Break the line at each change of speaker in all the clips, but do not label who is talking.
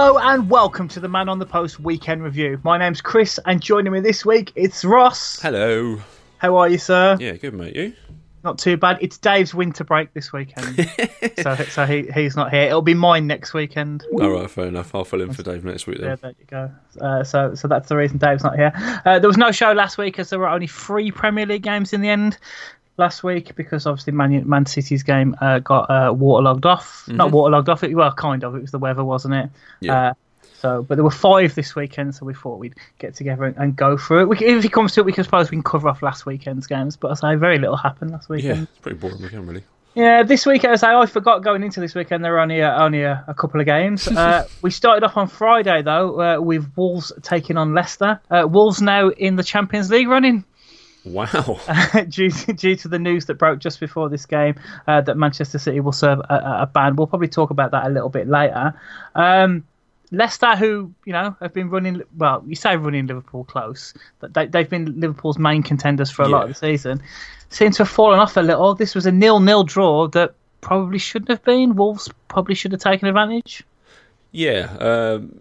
Hello and welcome to the Man on the Post weekend review. My name's Chris, and joining me this week it's Ross.
Hello.
How are you, sir?
Yeah, good mate. You?
Not too bad. It's Dave's winter break this weekend, so so he he's not here. It'll be mine next weekend.
All right, fair enough. I'll fill in for Dave next week
Yeah, there you go. Uh, so so that's the reason Dave's not here. Uh, there was no show last week as there were only three Premier League games in the end last week because obviously Man, Man City's game uh, got uh, waterlogged off. Not waterlogged off. It, well, kind of. It was the weather, wasn't it?
Yeah.
Uh, so, but there were five this weekend, so we thought we'd get together and, and go through it. We, if it comes to it, we can suppose we can cover off last weekend's games. But I say very little happened last
Yeah,
weekend.
it's pretty boring weekend really.
Yeah, this weekend, as I, I forgot going into this weekend, there were only uh, only a, a couple of games. Uh, we started off on Friday though uh, with Wolves taking on Leicester. Uh, Wolves now in the Champions League running
Wow.
due to, due to the news that broke just before this game uh, that Manchester City will serve a, a- ban. We'll probably talk about that a little bit later. Um, Leicester, who you know have been running, well, you say running Liverpool close, but they, they've been Liverpool's main contenders for a lot of the season, seem to have fallen off a little. This was a nil-nil draw that probably shouldn't have been. Wolves probably should have taken advantage.
yeah. Um,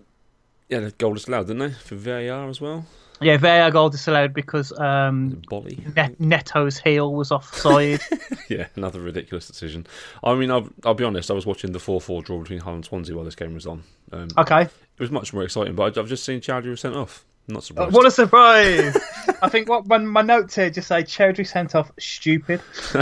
yeah, the goal is allowed, didn't they? For VAR as well.
Yeah, VAR goal disallowed because um,
Boly.
Net- Neto's heel was offside.
Yeah, another ridiculous decision. I mean, I'll, I'll be honest. I was watching the four-four draw between Hull and Swansea while this game was on. Um,
okay.
It was much more exciting, but I've just seen Choudhury was sent off. Not surprised.
What a surprise! I think what my, my notes here just say Choudhury sent off stupid,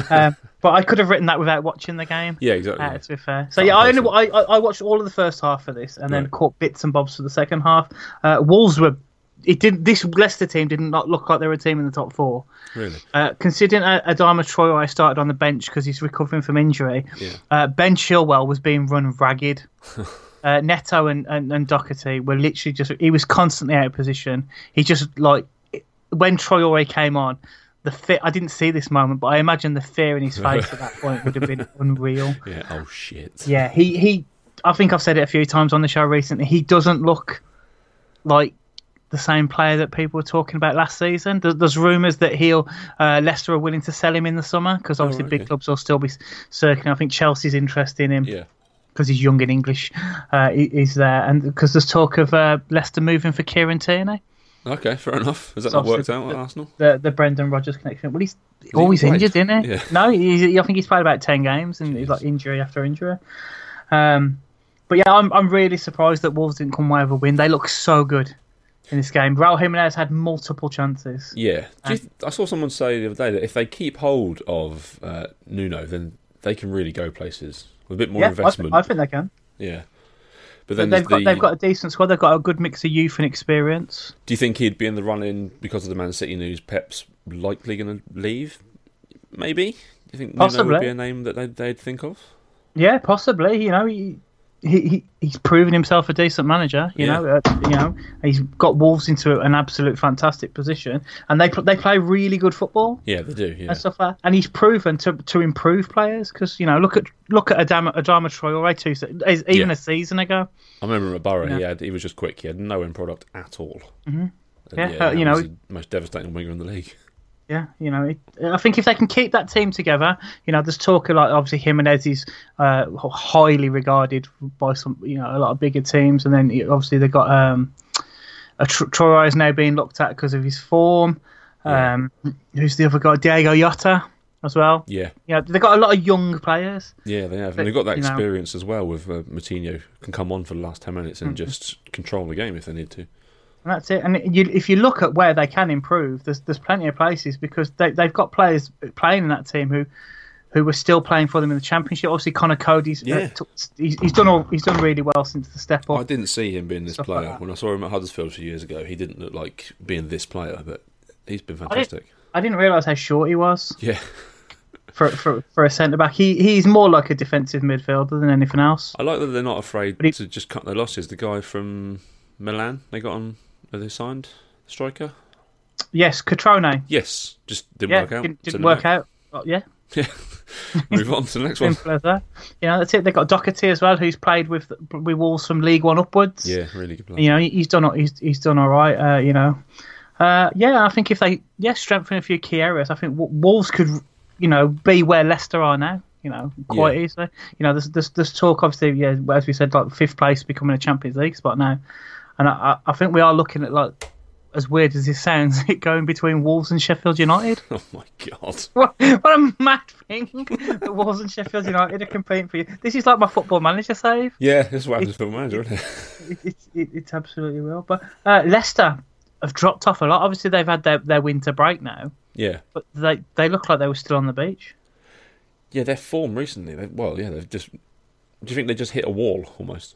um, but I could have written that without watching the game.
yeah, exactly.
Uh, to be fair, so yeah, I only I. I I watched all of the first half of this, and then
Right.
caught bits and bobs for the second half. Uh, Wolves were it didn't this Leicester team did not look like they were a team in the top four.
really.
Uh, considering uh, Adama Troy started on the bench because he's recovering from injury,
Yeah.
uh, Ben Chilwell was being run ragged. uh, Neto and, and, and Doherty were literally just, he was constantly out of position. He just, like, when Troy came on, the fit, I didn't see this moment, but I imagine the fear in his face at that point would have been unreal.
Yeah. Oh shit.
Yeah, he, he, I think I've said it a few times on the show recently, he doesn't look like the same player that people were talking about last season. There's, there's rumours that he'll uh, Leicester are willing to sell him in the summer because obviously
right,
big clubs will still be circling. I think Chelsea's interested in him
Yeah.
because he's young and English. Uh, he, he's there, and because there's talk of uh, Leicester moving for Kieran Tierney,
Okay, fair enough. Has that
So
not worked out at Arsenal?
the the Brendan Rodgers connection. Well, he's always
played?
injured, isn't he?
Yeah.
No, I think he's played about ten games, and he's like injury after injury. Um, but yeah, I'm I'm really surprised that Wolves didn't come away with a win. They look so good in this game. Raul Jimenez had multiple chances.
Yeah. You I saw someone say the other day that if they keep hold of uh, Nuno, then they can really go places with a bit more
yeah, I, th-
investment.
I think they can.
Yeah. But then
They've got
the,
they've got a decent squad. They've got a good mix of youth and experience.
do you think he'd be in the running because of the Man City news? Pep's likely going to leave? Maybe. Do you think Nuno would be a name that they'd, they'd think of?
Yeah, possibly. You know, he, he, he he's proven himself a decent manager. You
Yeah.
know, uh, you know, he's got Wolves into an absolute fantastic position, and they they play really good football
Yeah, they do. Yeah.
and stuff like. And he's proven to to improve players because you know, look at look at Adama Adama Traore two se- even
Yeah.
a season ago.
I remember at Borough.
Yeah.
He had he was just quick. He had no end product at all. Mm-hmm.
Yeah, uh, you know-
was the most devastating winger in the league.
Yeah, you know, it, I think if they can keep that team together, you know, there's talk of like obviously Jimenez is uh, highly regarded by some, you know, a lot of bigger teams, and then obviously they've got um, a Tr- Troy is now being looked at because of his form. Um, who's the other guy? Diego Jota as well.
Yeah,
Yeah, they've got a lot of young players.
yeah, they have.
But,
And they've got that
you know-
experience as well with uh, Moutinho can come on for the last ten minutes and
Mm-hmm.
just control the game if they need to.
And that's it. And you, if you look at where they can improve, there's there's plenty of places because they they've got players playing in that team who who were still playing for them in the championship. Obviously, Conor Coady's uh,
Yeah.
took- he's, he's done all, he's done really well since the step up.
I didn't see him being this
Stuff like
player
that.
when I saw him at Huddersfield a few years ago. He didn't look like being this player, but he's been fantastic.
I didn't realise how short he was
Yeah,
for for, for a centre back. He he's more like a defensive midfielder than anything else.
I like that they're not afraid
he-
to just cut their losses. The guy from Milan, they got on, they signed striker?
Yes, Cutrone.
Yes, just didn't
Yeah,
work out.
didn't, didn't work out. Oh, yeah,
Move on to the next one.
simple as that. You know, that's it. They've got Doherty as well, who's played with with Wolves from League One upwards.
Yeah, really good player.
you know he's done he's he's done all right. Uh, you know, uh, yeah, I think if they yeah strengthen a few key areas, I think Wolves could you know be where Leicester are now. You know, quite
Yeah.
easily. You know, there's, there's there's talk obviously, yeah, as we said, like fifth place becoming a Champions League spot now, and I I think we are looking at like as weird as this sounds, it going between Wolves and Sheffield United.
Oh my god.
What, what a mad thing! that Wolves and Sheffield United are competing for you. This is like my football manager save.
Yeah, this is what happens for a manager, isn't it?
it, it's it, it's absolutely real. But uh, Leicester have dropped off a lot. Obviously, they've had their, their winter break now,
Yeah.
but they they look like they were still on the beach.
Yeah, their form recently. They, well, yeah, they've just. Do you think they just hit a wall almost?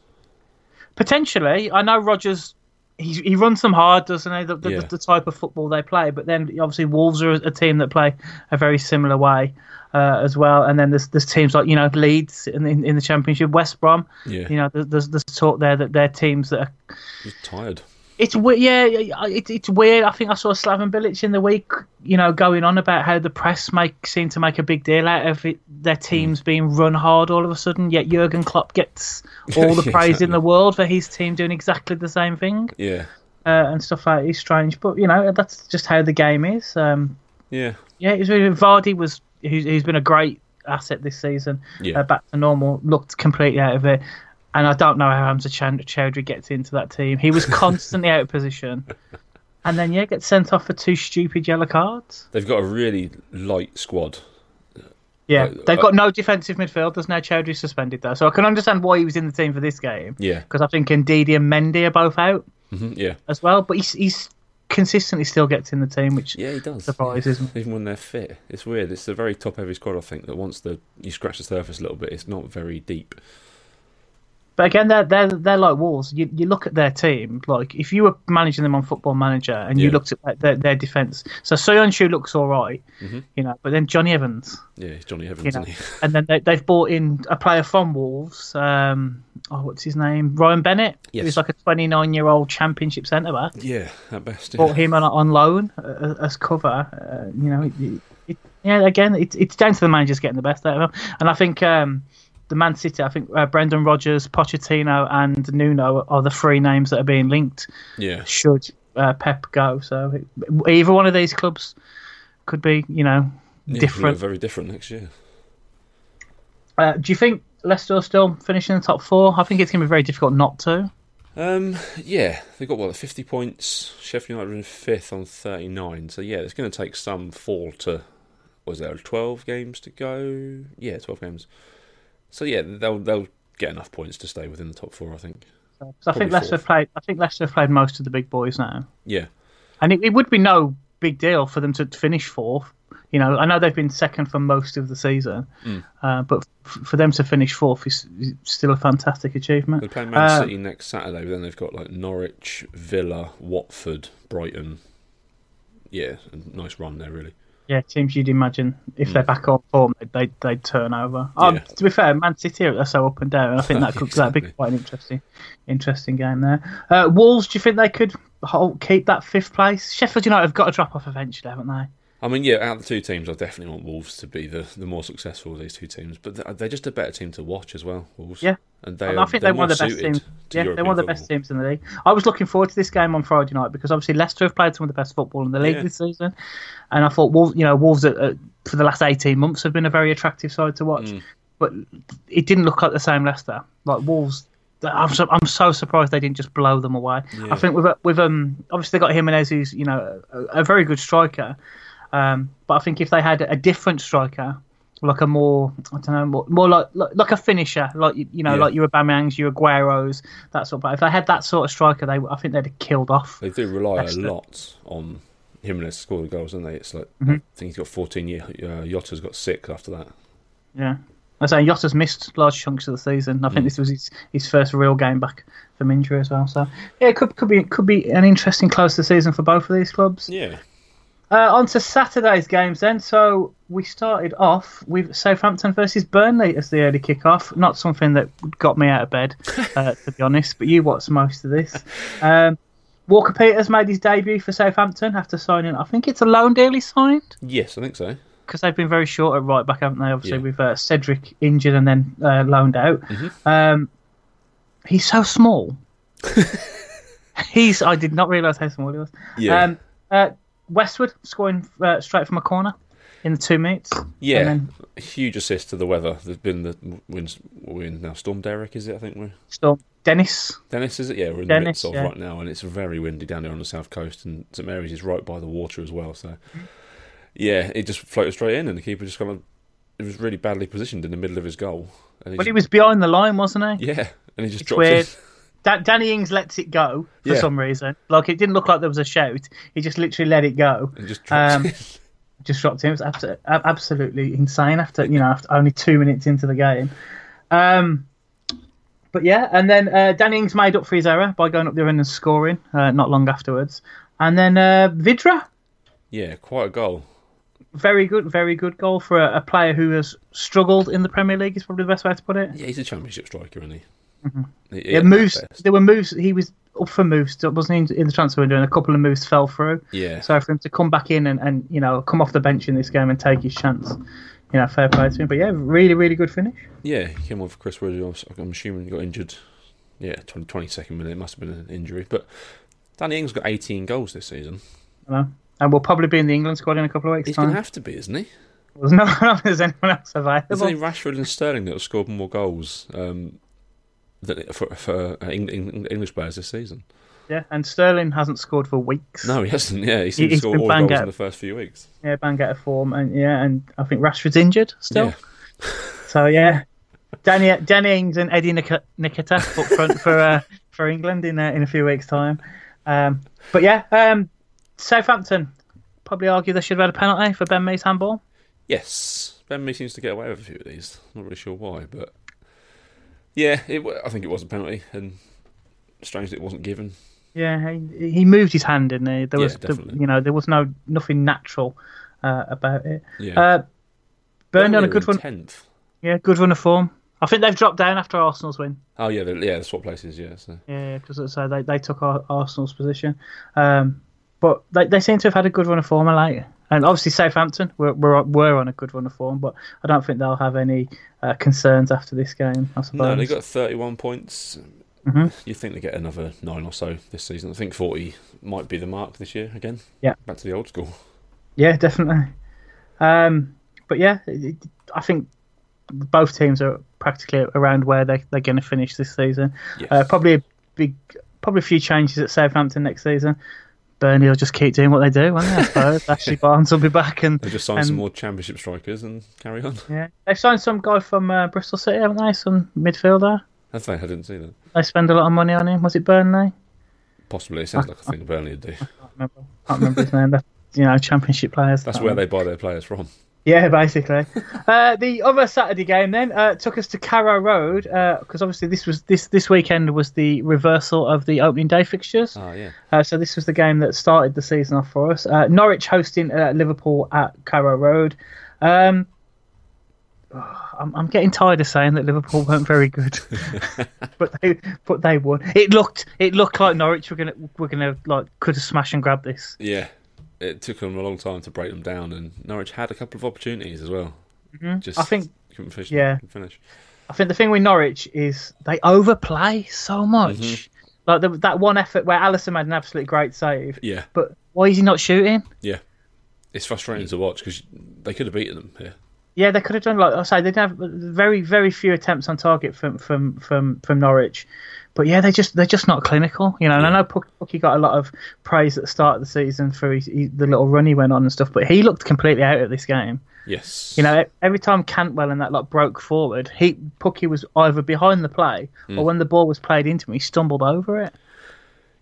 Potentially, I know Rodgers. He, he runs them hard, doesn't he? The, the,
Yeah.
the type of football they play. But then obviously Wolves are a, team that play a very similar way uh, as well. And then there's there's teams like you know Leeds in, in, in the Championship, West Brom.
Yeah.
You know, there's there's, there's talk there that they're teams that are
Just tired.
It's weird. Yeah, it, it's weird. I think I saw Slaven Bilic in the week, you know, going on about how the press make seem to make a big deal out of it, their
Hmm.
teams being run hard all of a sudden. Yet Jurgen Klopp gets all the
Yeah,
praise in the world for his team doing exactly the same thing
Yeah.
uh, and stuff like that. It's strange, but you know, that's just how the game is. Um,
Yeah.
yeah, it was really, Vardy was who's, who's been a great asset this season.
Yeah.
Uh, back to normal, looked completely out of it. And I don't know how Hamza Choudhury gets into that team. He was constantly out of position. And then, yeah, gets sent off for two stupid yellow cards.
They've got a really light squad.
Yeah,
Right,
they've got no defensive midfielders now. Choudhury suspended, though. So I can understand why he was in the team for this game.
Yeah.
Because I think Ndidi and Mendy are both out
hmm Yeah.
as well. But he's, he's consistently still gets in the team, which
Yeah, he does.
surprises me.
Even when they're fit, it's weird. It's a very top-heavy squad. I think that once the you scratch the surface a little bit, it's not very deep.
But again, they're they're they're like Wolves. You you look at their team, like if you were managing them on Football Manager and you
Yeah.
looked at their their defense. So Soyuncu looks all right,
Mhm.
you know, but then Jonny Evans,
Yeah, Jonny Evans,
you know,
isn't he?
and then they they've brought in a player from Wolves. Um, oh, what's his name? Ryan Bennett.
Yes.
He's like a 29 year old Championship centre back.
Yeah, at best. Yeah.
him on on loan uh, as cover. Uh, you know, it, it, yeah. Again, it's it's down to the managers getting the best out of them, and I think. Um, the Man City, I think uh, Brendan Rodgers, Pochettino, and Nuno are the three names that are being linked.
Yeah.
Should uh, Pep go? So it, either one of these clubs could be, you know,
Yeah,
different.
Very different next year.
Uh, do you think Leicester still finish in the top four? I think it's going to be very difficult not to.
Um, yeah, they got what fifty points. Sheffield United are in fifth on thirty-nine. So yeah, it's going to take some fall to. Was there twelve games to go? Yeah, twelve games. So yeah, they'll they'll get enough points to stay within the top four. I think.
'Cause I think Leicester
fourth.
played. I think Leicester have played most of the big boys now,
Yeah,
and it, it would be no big deal for them to finish fourth. You know, I know they've been second for most of the season,
Mm.
uh, but f- for them to finish fourth is, is still a fantastic achievement.
they're playing Man
Uh,
City next Saturday. But then they've got like Norwich, Villa, Watford, Brighton. Yeah, a nice run there, really.
Yeah, teams you'd imagine if they're back on form, they'd, they'd, they'd turn over. Um,
Hmm. Yeah.
to be fair, Man City are so up and down. I think that could that'd be
Exactly.
quite an interesting, interesting game there. Uh, Wolves, do you think they could hold, keep that fifth place? Sheffield United have got to drop off eventually, haven't they?
I mean, yeah, out of the two teams, I definitely want Wolves to be the, the more successful of these two teams. But they're- they're just a better team to watch as well. Wolves.
Yeah.
and they
And
are,
I think
they're
they're one of the best teams. Yeah, they're one of the best teams in the league. I was looking forward to this game on Friday night because obviously Leicester have played some of the best football in the league
Yeah.
this season, and I thought Wolves, you know, Wolves uh, uh, for the last eighteen months have been a very attractive side to watch,
Mm.
but it didn't look like the same Leicester. Like Wolves, I'm so, I'm so surprised they didn't just blow them away.
Yeah.
I think with with um obviously they got Jimenez, who's you know a, a very good striker, um, but I think if they had a different striker. Like a more, I don't know, more, more like, like like a finisher, like you you know,
Yeah.
like your Aubameyangs, your Agueros, that sort. of But if they had that sort of striker, they I think they'd have killed off.
They do rely
Leicester.
a lot on Jimenez to score the goals, don't they? It's like
Mm-hmm.
I think he's got 14 year. Uh, Jota's got six after that.
Yeah. I say Jota's missed large chunks of the season. I think this was his, his first real game back from injury as well. So yeah, it could could be could be an interesting close to the season for both of these clubs.
Yeah.
Uh, on to Saturday's games then. So we started off with Southampton versus Burnley as the early kick-off. Not something that got me out of bed, uh, to be honest. But you watched most of this. Um, Walker Peters made his debut for Southampton after signing. I think it's a loan deal he signed
Yes, I think so.
because they've been very short at right back, haven't they? Obviously,
Yeah.
with uh, Cedric injured and then uh, loaned out.
Mm-hmm.
Um, he's so small. he's. I did not realise how small he was.
Yeah.
Um, uh, Westwood scoring uh, straight from a corner in the two minutes.
yeah.
then-
Huge assist to the weather. There's been the wins. We're in now. Storm Derek, is it? I think we're.
Storm Dennis.
Dennis, is it? Yeah, we're in the
Dennis,
midst of
yeah.
right now, and it's very windy down there on the south coast, and St Mary's is right by the water as well. So, yeah, it just floated straight in, and the keeper just kind of. It was really badly positioned in the middle of his goal. And
But he was behind the line, wasn't he?
Yeah, and he just
It's
dropped
weird.
in.
Da- Danny Ings lets it go for
Yeah.
some reason. Like it didn't look like there was a shout. He just literally let it go.
And just dropped
Um, just dropped him. It was abso- absolutely insane after you know after only two minutes into the game. Um, but yeah, and then uh, Danny Ings made up for his error by going up there and scoring uh, not long afterwards. And then uh, Vydra,
Yeah, quite a goal.
very good, very good goal for a, a player who has struggled in the Premier League. Is probably the best way to put it.
Yeah, he's a championship striker, isn't he?
Mm-hmm.
He- at
moves. There were moves. He was up for moves, wasn't he, in the transfer window, and a couple of moves fell through.
Yeah,
So for him to come back in and, and you know come off the bench in this game and take his chance, you know, fair play to him. But yeah, really, really good finish.
yeah, he came for Chris Wood. I'm assuming he got injured. Yeah, 20, 22nd minute. It must have been an injury, but Danny Ings got 18 goals this season.
And we'll probably be in the England squad in a couple of weeks'
He's going to have to be, isn't he?
There's no one there's anyone else
There's
available.
only Rashford and Sterling that have scored more goals um, for, for uh, Eng- Eng- English players this season.
Yeah, and Sterling hasn't scored for weeks.
No, he hasn't. Yeah, he seemed to
he's
score
been
all the goals
out.
in the first few weeks.
Yeah, bang out of form, and yeah, and I think Rashford's injured still.
Yeah.
So yeah, Danny Danny Ings and Eddie Nik- Nketiah up front for uh, for England in uh, in a few weeks' time. Um, but yeah, um, Southampton probably argue they should have had a penalty for Ben Mee's handball.
Yes, Ben Mee seems to get away with a few of these. Not really sure why, but yeah, it, I think it was a penalty, and strange that it wasn't given.
Yeah, he, he moved his hand, didn't he? There
Yeah,
was, the, you know, there was no nothing natural uh, about it.
Yeah,
Uh, Burnley on a good one.
Tenth.
Yeah, good run of form. I think they've dropped down after Arsenal's win.
Oh yeah, the, yeah, the swap places. Yeah, so
Yeah, because so they, they took Arsenal's position. Um, but they, they seem to have had a good run of form late. And obviously Southampton were, were were on a good run of form, but I don't think they'll have any uh, concerns after this game. I suppose.
no, they got thirty-one points.
Mhm.
You think they get another nine or so this season? I think forty might be the mark this year again.
Yeah.
back to the old school.
Yeah, definitely. Um, but yeah, I think both teams are practically around where they they're going to finish this season.
Yes.
Uh, probably a big, probably a few changes at Southampton next season. Burnley will just keep doing what they do, won't they? I suppose Ashley Barnes will be back, and
They just signed
and-
some more championship strikers and carry on.
yeah, they've signed some guy from uh, Bristol City, haven't they? Some midfielder.
Have they? I didn't see that.
They spend a lot of money on him. Was it Burnley?
Possibly, it sounds like a thing Burnley would do.
I can't remember. can't remember his name. That's, you know, championship players.
That's where
remember.
they buy their players from.
Yeah, basically. uh, the other Saturday game then uh, took us to Carrow Road because obviously this was this this weekend was the reversal of the opening day fixtures.
Ah, yeah.
Uh, so this was the game that started the season off for us. Uh, Norwich hosting uh, Liverpool at Carrow Road. Um, I'm, I'm getting tired of saying that Liverpool weren't very good, but they but they won. It looked it looked like Norwich were gonna were gonna like could have smash and grab this.
Yeah. It took them a long time to break them down, and Norwich had a couple of opportunities as well. Just
I think
couldn't finish.
yeah.
couldn't finish.
I think the thing with Norwich is they overplay so much.
Mm-hmm.
Like the, that one effort where Alisson made an absolutely great save,
Yeah,
but why is he not shooting?
yeah. It's frustrating to watch because they could have beaten them here.
Yeah, they could have done like I say they did have very very few attempts on target from from from from Norwich, but yeah, they just they're just not clinical. You know, and I know Pukki got a lot of praise at the start of the season for his, he, the little run he went on and stuff, but he looked completely out of this game.
Yes.
You know, every time Cantwell and that lot broke forward, he Pukki was either behind the play
Hmm.
or when the ball was played into him, he stumbled over it.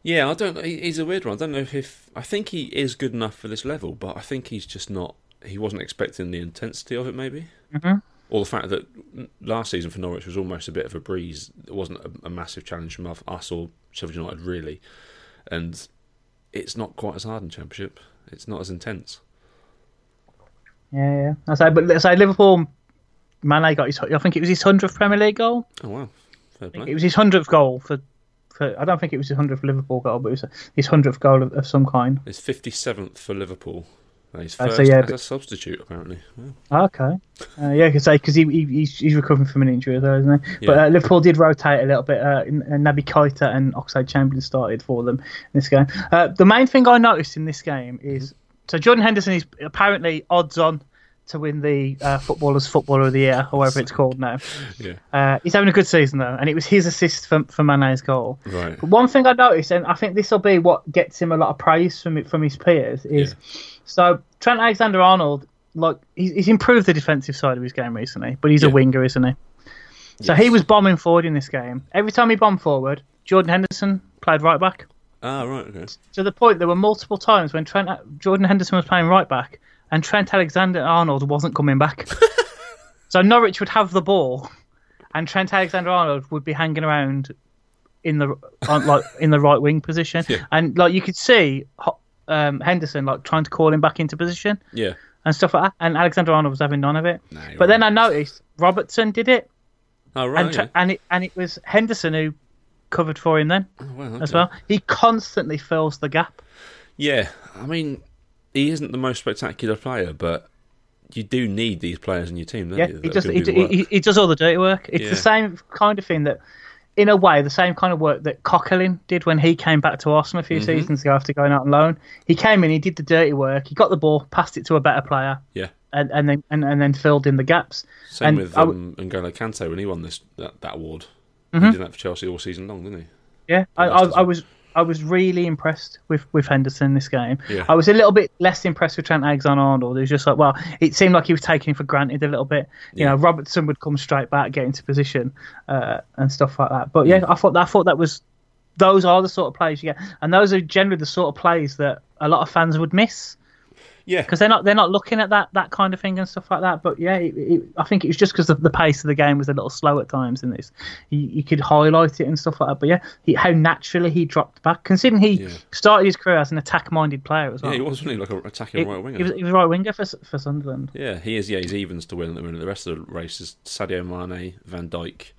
Yeah, I don't. He's a weird one. I don't know if I think he is good enough for this level, but I think he's just not. He wasn't expecting the intensity of it. Maybe. Mm-hmm. or the fact that last season for Norwich was almost a bit of a breeze. It wasn't a, a massive challenge from us or Sheffield United really, and it's not quite as hard in Championship. It's not as intense.
Yeah, yeah. I say, but let's say Liverpool, Mane got his. I think it was his hundredth Premier League goal.
Oh wow.
It was his hundredth goal for, for. I don't think it was his hundredth Liverpool goal, but it was his hundredth goal of, of some kind.
It's fifty seventh for Liverpool. And he's
Uh, so yeah,
as
but-
a substitute apparently. Wow.
Okay. Uh, yeah, because because he, he he's, he's recovering from an injury, though, isn't he? But
Yeah.
uh, Liverpool did rotate a little bit. Uh, Naby Keita and Oxlade Chamberlain started for them in this game. Uh, the main thing I noticed in this game is so Jordan Henderson is apparently odds on to win the uh, Footballers Footballer of the Year, however it's called now.
Yeah,
Uh, he's having a good season though, and it was his assist for, for Mane's goal.
right.
But one thing I noticed, and I think this will be what gets him a lot of praise from from his peers, is so Trent Alexander-Arnold, like he's, he's improved the defensive side of his game recently, but he's a winger, isn't he? So
Yes.
he was bombing forward in this game. Every time he bombed forward, Jordan Henderson played right back.
Ah, right. Okay.
To the point there were multiple times when Trent Jordan Henderson was playing right back and Trent Alexander-Arnold wasn't coming back. so Norwich would have the ball, and Trent Alexander-Arnold would be hanging around in the on, like in the right wing position,
Yeah.
and like you could see um, Henderson like trying to call him back into position
Yeah.
and stuff like that, and Alexander-Arnold was having none of it.
Nah,
But then. I noticed Robertson did it,
Oh right.
and, Tre-
okay.
and it and it was Henderson who covered for him then
Oh, wow,
as well. He constantly fills the gap.
Yeah, I mean, he isn't the most spectacular player, but you do need these players in your team, don't
Yeah,
you?
he does. He,
do the
he,
work?
he, he does all the dirty work. It's
Yeah.
the same kind of thing that, in a way, the same kind of work that Coquelin did when he came back to Arsenal a few
Mm-hmm.
seasons ago after going out on loan. He came in, he did the dirty work, he got the ball, passed it to a better player,
yeah.
and, and then and, and then filled in the gaps.
Same
and
with
I
um, N'Golo Kante when he won this that, that award.
Mm-hmm.
He did that for Chelsea all season long, didn't he?
Yeah, I, I, I was I was really impressed with, with Henderson this game.
Yeah.
I was a little bit less impressed with Trent Alexander-Arnold. It was just like, well, it seemed like he was taking for granted a little bit. You
Yeah.
know, Robertson would come straight back, get into position, uh, and stuff like that. But yeah, I thought I thought that was those are the sort of plays you get, and those are generally the sort of plays that a lot of fans would miss
Yeah,
because they're not they're not looking at that that kind of thing and stuff like that. But yeah, it, it, I think it was just because the, the pace of the game was a little slow at times in this. You, you could highlight it and stuff like that. But yeah, he, how naturally he dropped back, considering he
Yeah.
started his career as an attack-minded player as well.
yeah, he was really like an attacking
He-
right winger.
He was, he was right winger for for Sunderland.
Yeah, he is. Yeah, he's evens to win at the minute. The rest of the race is Sadio Mane, Van Dijk,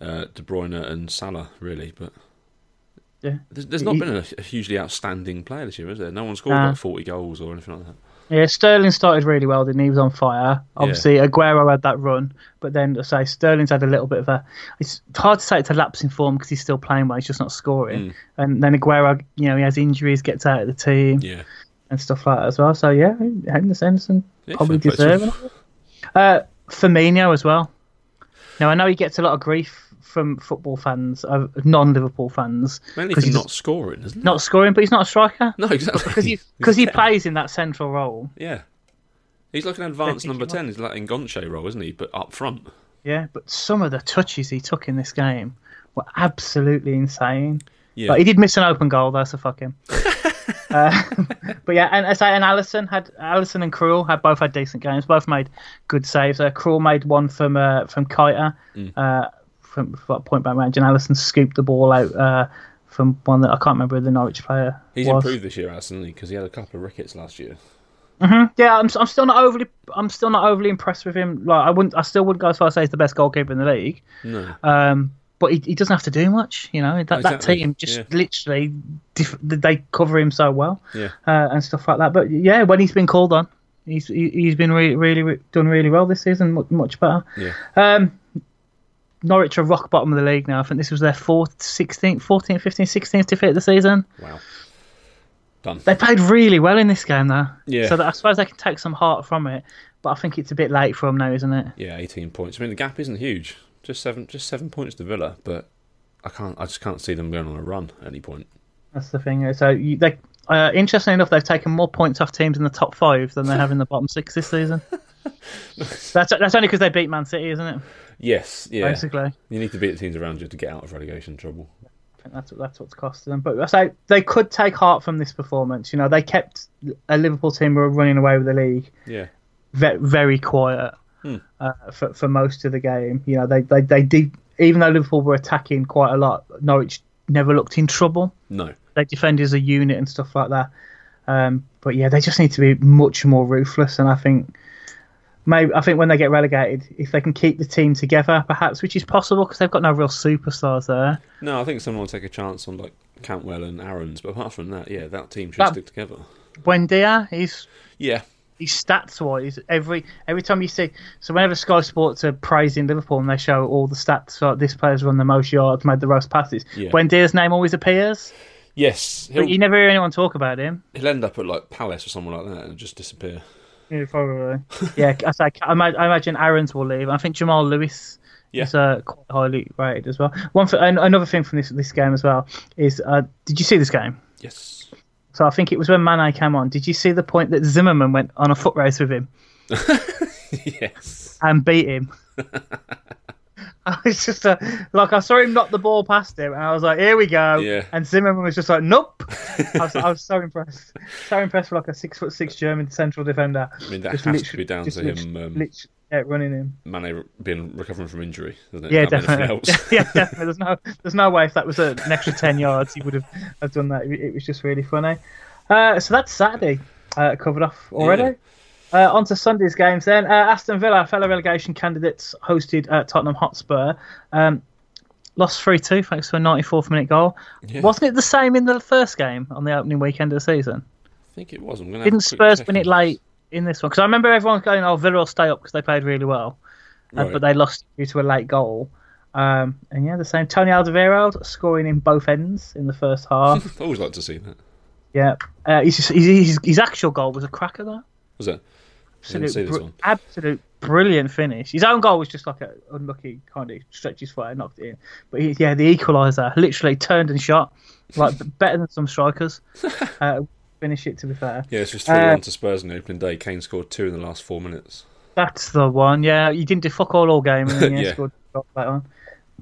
uh, De Bruyne, and Salah, really. But
Yeah.
there's, there's not
He-
been a, a hugely outstanding player this year, has there? No one scored
Nah.
like 40 goals or anything like that.
Yeah, Sterling started really well, didn't he? He was on fire. Obviously, Aguero had that run, but then I say Sterling's had a little bit of a. It's hard to say it's a lapse in form because he's still playing well. He's just not scoring.
Mm.
And then Aguero, you know, he has injuries, gets out of the team.
Yeah,
and stuff like that as well. So yeah, Henderson
Yeah,
probably
fair play to
deserving. Uh, Firmino as well. Now I know he gets a lot of grief from football fans, uh, non-Liverpool fans,
mainly
'Cause
for
he's
not scoring, isn't it?
not scoring, but he's not a striker
No, exactly.
because he because he plays in that central role.
Yeah, he's like an advanced number ten. He's like in Gonche role, isn't he? But up front.
Yeah, but some of the touches he took in this game were absolutely insane.
Yeah,
But he did miss an open goal though, so fuck him. uh, but yeah, and as I and Alisson had Alisson and Krul had both had decent games. Both made good saves. Uh, Krul made one from uh, from Keita,
Mm.
uh, from, from point blank range, and Alisson scooped the ball out uh, from one that I can't remember the Norwich player
he's
was.
improved this year, he? Because he had a couple of rickets last year.
Yeah, I'm, I'm still not overly I'm still not overly impressed with him. Like I wouldn't I still wouldn't go as far as say he's the best goalkeeper in the league.
No,
Um, but he, he doesn't have to do much, you know. That that team just
yeah.
literally diff- they cover him so well
yeah,
uh, and stuff like that. But yeah, when he's been called on, he's he, he's been really really re- done really well this season, much, much better.
yeah.
Um, Norwich are rock bottom of the league now. I think this was their fourth, 16th, 14th, 15th, 16th defeat of the season.
Wow, done.
They played really well in this game though.
Yeah.
So that I suppose they can take some heart from it. But I think it's a bit late for them now, isn't it?
Yeah, eighteen points. I mean, the gap isn't huge. Just seven, just seven points to Villa, but I can't. I just can't see them going on a run at any point.
That's the thing. So you, they, uh, interestingly enough, they've taken more points off teams in the top five than they have in the bottom six this season. that's that's only because they beat Man City, isn't it?
Yes, yeah.
Basically,
You need to beat the teams around you to get out of relegation trouble.
I think that's that's what's costing them. But I say they could take heart from this performance. You know, they kept a Liverpool team were running away with the league
Yeah,
very, very quiet. uh, for for most of the game. You know, they they they did even though Liverpool were attacking quite a lot, Norwich never looked in trouble.
No.
They defended as a unit and stuff like that. Um, but yeah, they just need to be much more ruthless. And I think maybe I think when they get relegated, if they can keep the team together, perhaps, which is possible because they've got no real superstars there.
No, I think someone will take a chance on like Cantwell and Aarons, but apart from that, yeah, that team should
That-
stick together.
Buendia, he's
Yeah,
his stats wise, every every time you see, so whenever Sky Sports are praising Liverpool and they show all the stats, like this player's run the most yards, made the most passes,
Yeah.
Buendia's name always appears,
yes,
but you never hear anyone talk about him.
he'll end up at like Palace or someone like that and just disappear.
Yeah, probably. yeah, I, say, I, ima- I imagine Aarons will leave. I think Jamal Lewis
Yeah.
is uh, quite highly rated as well. One an- another thing from this this game as well is, uh, did you see this game?
Yes.
So I think it was when Mane came on. Did you see the point that Zimmermann went on a foot race with him
yes.
and beat him? I was just uh, like I saw him knock the ball past him, and I was like, "Here we go!"
Yeah.
And Zimmermann was just like, "Nope." I was, I was so impressed, so impressed with like a six foot six German central defender.
I mean, that
Just
has to be down to him, um,
yeah, running him.
Mane being recovering from injury?
Yeah, definitely.
else.
yeah, definitely. There's no, there's no way if that was an extra ten yards, he would have, have done that. It, was just really funny. Uh, so that's Saturday uh, covered off already. Uh, on to Sunday's games then. Uh, Aston Villa, fellow relegation candidates, hosted uh, Tottenham Hotspur. Um, lost 3 2 thanks to a 94th minute goal.
Yeah.
Wasn't it the same in the first game on the opening weekend of the season?
I think it was. I'm
Didn't Spurs win it late in this one? Because I remember everyone going, oh, Villa will stay up because they played really well. Uh,
Right.
but they lost due to a late goal. Um, and yeah, the same. Toby Alderweireld scoring in both ends in the first half.
I always like to see that.
yeah, uh, his, his, his, his actual goal was a cracker though.
Was it? I didn't see
Absolute, br- absolute brilliant finish. His own goal was just like a unlucky kind of stretch his foot and knocked it in. But he, yeah, the equaliser literally turned and shot like better than some strikers. Uh, finish it to be fair.
Yeah, it's just three
Uh,
one to Spurs on the opening day. Kane scored two in the last four minutes.
That's the one. Yeah, you didn't do fuck all all game, and then yeah,
Yeah.
scored that one.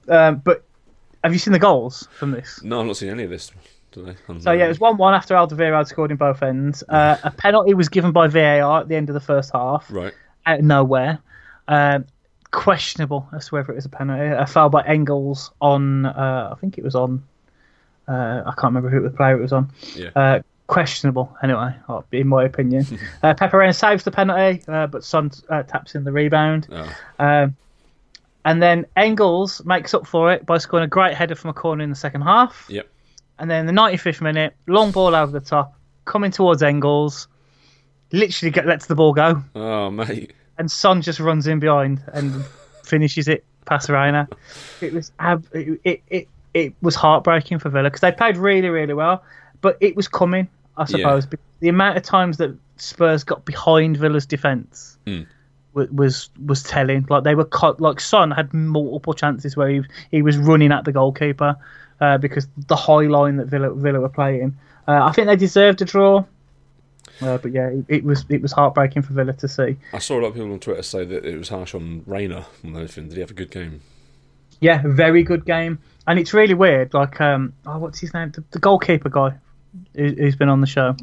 Um, but have you seen the goals from this?
No, I've not seen any of this.
So yeah, it was one-one after Alderweireld scored in both ends. Uh, a penalty was given by VAR at the end of the first half,
right.
out of nowhere. Um, questionable as to whether it was a penalty. A foul by Engels on, uh, I think it was on. Uh, I can't remember who the player it was on.
Yeah.
Uh, questionable, anyway, uh, in my opinion. uh, Pepe Reina saves the penalty, uh, but Son uh, taps in the rebound.
Oh,
Um, and then Engels makes up for it by scoring a great header from a corner in the second half.
yep.
And then the 95th minute, long ball over the top, coming towards Engels, literally get, lets the ball go.
Oh, mate.
And Son just runs in behind and finishes it past Reina. It was ab- it, it, it, it was heartbreaking for Villa because they played really, really well, but it was coming, I suppose. because The amount of times that Spurs got behind Villa's defence
Mm.
Wa- was was telling. Like they were caught, like Son had multiple chances where he he was running at the goalkeeper uh, because the high line that Villa Villa were playing. Uh, I think they deserved a draw. Uh, but yeah, it, it was it was heartbreaking for Villa to see.
I saw a lot of people on Twitter say that it was harsh on Reina than anything. Did he have a good game?
Yeah, very good game, and it's really weird. Like, um, oh, what's his name? The, the goalkeeper guy who, who's been on the show.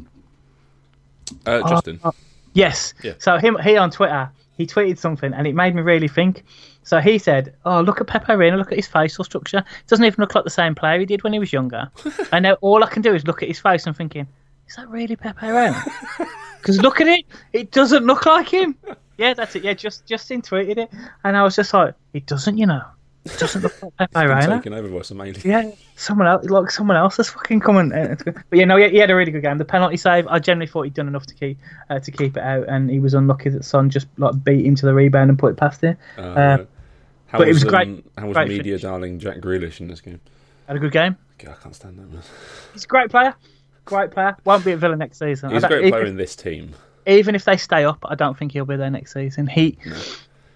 Uh, Justin.
Oh, yes.
Yeah.
So him, he on Twitter, he tweeted something, and it made me really think. So he said, "Oh, look at Pepe Reina. Look at his facial structure. Doesn't even look like the same player he did when he was younger." and now all I can do is look at his face and thinking, "Is that really Pepe Reina?" Because look at it, it doesn't look like him. Yeah, that's it. Yeah, just Justin tweeted it, and I was just like, "It doesn't, you know. It doesn't look like Pepe Reina."
Taken over by Somalia.
Yeah, someone else, like someone else has fucking. Uh, but yeah, no, he, he had a really good game. The penalty save, I generally thought he'd done enough to keep uh, to keep it out, and he was unlucky that Son just like beat him to the rebound and put it past him.
Uh,
Uh,
how
but it was
um,
great-
How was
great
media
finish.
darling Jack Grealish in this game?
Had a good game.
God, I can't stand that man.
He's a great player. Great player. Won't be at Villa next season.
He's a great player
even,
in this team.
even if they stay up, I don't think he'll be there next season. He,
No.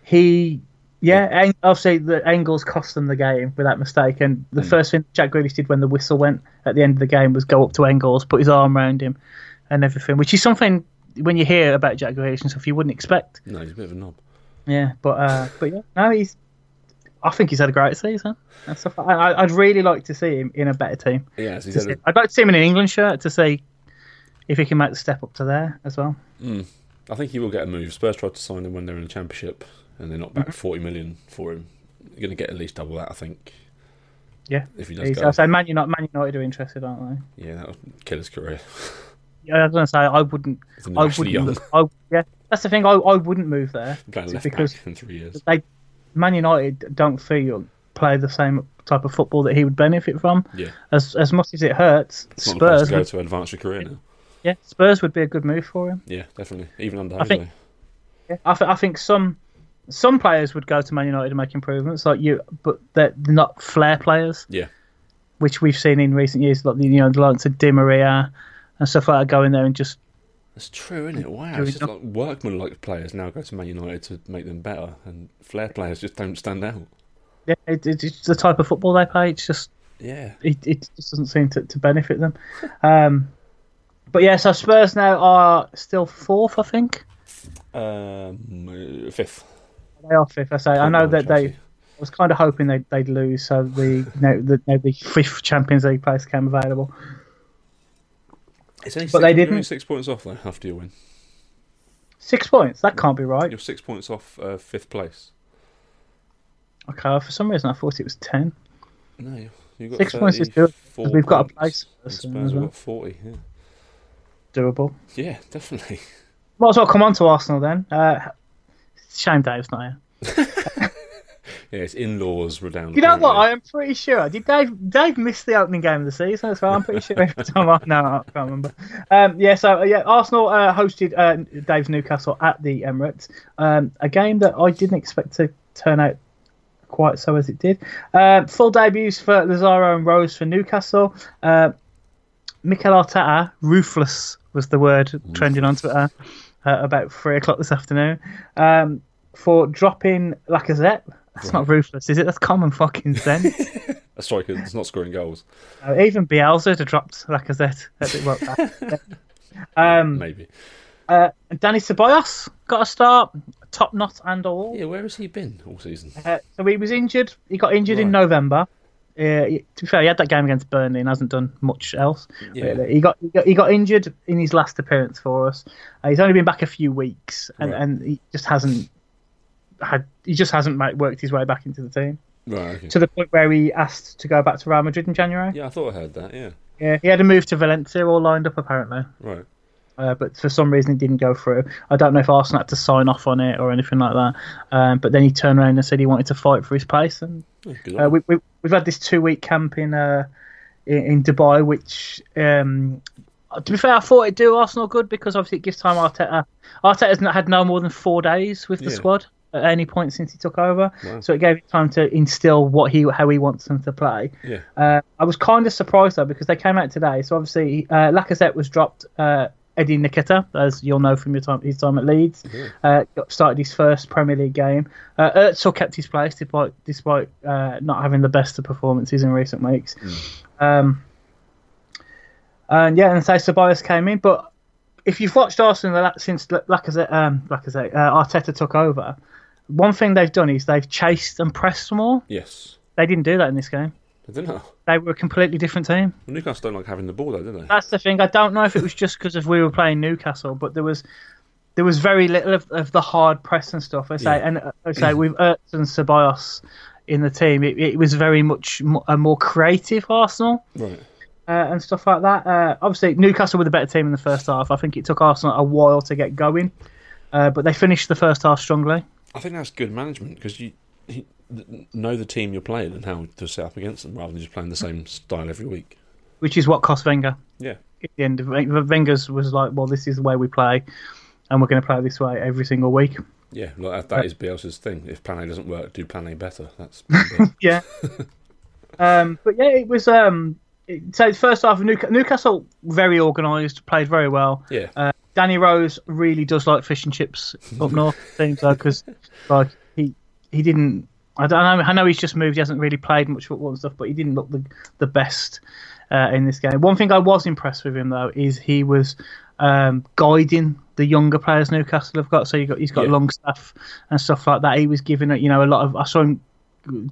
he, yeah. Obviously, the Engels cost them the game with that mistake, and the
Hmm.
first thing Jack Grealish did when the whistle went at the end of the game was go up to Engels, put his arm around him, and everything, which is something when you hear about Jack Grealish and stuff you wouldn't expect.
No, he's a bit of a knob.
Yeah, but uh, but yeah, no, he's. I think he's had a great season. I, I'd really like to see him in a better team.
Yeah, he's a...
I'd like to see him in an England shirt to see if he can make the step up to there as well.
I think he will get a move. Spurs tried to sign him when they were in the Championship, and they're not back
Mhm.
40 million for him. You're going to get at least double that, I think.
Yeah.
If he does go.
I say Man United, Man United are interested, aren't they?
Yeah, that would kill his career.
Yeah, I was going to say I wouldn't. I wouldn't. I, yeah, that's the thing. I, I wouldn't move there because-
in three years.
they Man United don't feel play the same type of football that he would benefit from.
Yeah.
As as much as it hurts,
It's not the place
Spurs.
to go
Would,
to advance your career now.
yeah, Spurs would be a good move for him.
Yeah, definitely. Even under
I think- Yeah, I, th- I think some some players would go to Man United and make improvements, like you, but they're not flair players.
Yeah.
which we've seen in recent years, like the you know the likes of Di Maria and stuff like that, go in there and just
That's true, isn't it? Wow. It's just like workman like players now go to Man United to make them better, and flair players just don't stand out.
yeah, it, it, it's the type of football they play. It's just
Yeah.
it, it just doesn't seem to, to benefit them. Um, but yeah, so Spurs now are still fourth, I think.
Um, uh, fifth.
They are fifth. I say. I know that they. I was kind of hoping they'd, they'd lose, so the you know, the, you the fifth Champions League place came available.
It's only
But
six,
they didn't-
six points off though after you win.
Six points. That can't be right.
You're six points off uh, fifth place.
Okay, for some reason I thought it was ten.
No, you- you've got
Six points is good,
34
we've got a place
and
first,
Spurs
as
have
well.
got forty. Yeah.
Doable.
yeah, definitely.
Might as well come on to Arsenal then. Uh, shame Dave's not here.
Yeah, it's in-laws were down.
You know what?
apparently.
I am pretty sure. Did Dave Dave missed the opening game of the season as well? I'm pretty sure every time I no, I can't remember. Um, yeah, so uh, yeah, Arsenal uh, hosted uh, Dave's Newcastle at the Emirates. Um, a game that I didn't expect to turn out quite so as it did. Uh, full debuts for Lazaro and Rose for Newcastle. Uh, Mikel Arteta, ruthless was the word trending on Twitter uh, about three o'clock this afternoon um, for dropping Lacazette. That's not ruthless, is it? That's common fucking sense.
A striker that's not scoring goals.
Uh, even Bielsa had dropped Lacazette. at the- well, um,
Maybe.
uh, Dani Ceballos got a start, top knot and all.
Yeah, where has he been all season?
Uh, so he was injured. He got injured in November. Uh, to be fair, he had that game against Burnley and hasn't done much else.
Yeah.
really. He got, he got he got injured in his last appearance for us. Uh, he's only been back a few weeks, and,
Right.
and he just hasn't had he just hasn't worked his way back into the team
Right. Okay.
to the point where he asked to go back to Real Madrid in January.
Yeah, I thought I heard that. Yeah.
Yeah, he had a move to Valencia all lined up apparently.
Right.
Uh, but for some reason it didn't go through. I don't know if Arsenal had to sign off on it or anything like that. Um, but then he turned around and said he wanted to fight for his place. And uh, we,
him.
we, we've had this two week camp in, uh, in in Dubai, which um, to be fair, I thought it'd do Arsenal good because obviously it gives time Arteta. Arteta's not had no more than four days with the
Yeah.
squad at any point since he took over,
Wow.
so it gave him time to instill what he how he wants them to play.
Yeah.
Uh, I was kind of surprised though because they came out today. So obviously, uh, Lacazette was dropped. Uh, Eddie Nketiah, as you'll know from your time his time at Leeds, uh, started his first Premier League game. Uh, kept his place despite despite uh, not having the best of performances in recent weeks. Um, and yeah, and so Ceballos came in, but if you've watched Arsenal since La- Lacazette, um, Lacazette uh, Arteta took over, one thing they've done is they've chased and pressed more.
Yes.
They didn't do that in this game.
I don't know.
They were a completely different team.
Well, Newcastle don't like having the ball though, do they?
That's the thing. I don't know if it was just because of we were playing Newcastle, but there was there was very little of, of the hard press and stuff. I say,
Yeah.
and uh, I say with Ertz and Ceballos in the team, it, it was very much a more creative Arsenal
Right.
uh, and stuff like that. Uh, obviously, Newcastle were the better team in the first half. I think it took Arsenal a while to get going, uh, but they finished the first half strongly.
I think that's good management because you know the team you're playing and how to set up against them rather than just playing the same style every week.
which is what cost Wenger.
Yeah.
At the end, of Wenger's was like, well, this is the way we play, and we're going to play this way every single week.
Yeah, like that, that is Bielsa's thing. If Plan A doesn't work, do Plan A better. That's
Yeah. um, but yeah, it was. Um, it, so first half, Newcastle, Newcastle very organised, played very well.
yeah.
Uh, Danny Rose really does like fish and chips up north, seems like, because like he he didn't. I don't know. I know he's just moved. He hasn't really played much football and stuff, but he didn't look the the best uh, in this game. One thing I was impressed with him though is he was um, guiding the younger players Newcastle have got. So you got he's got
Yeah.
Longstaff and stuff like that. He was giving you know, a lot of. I saw him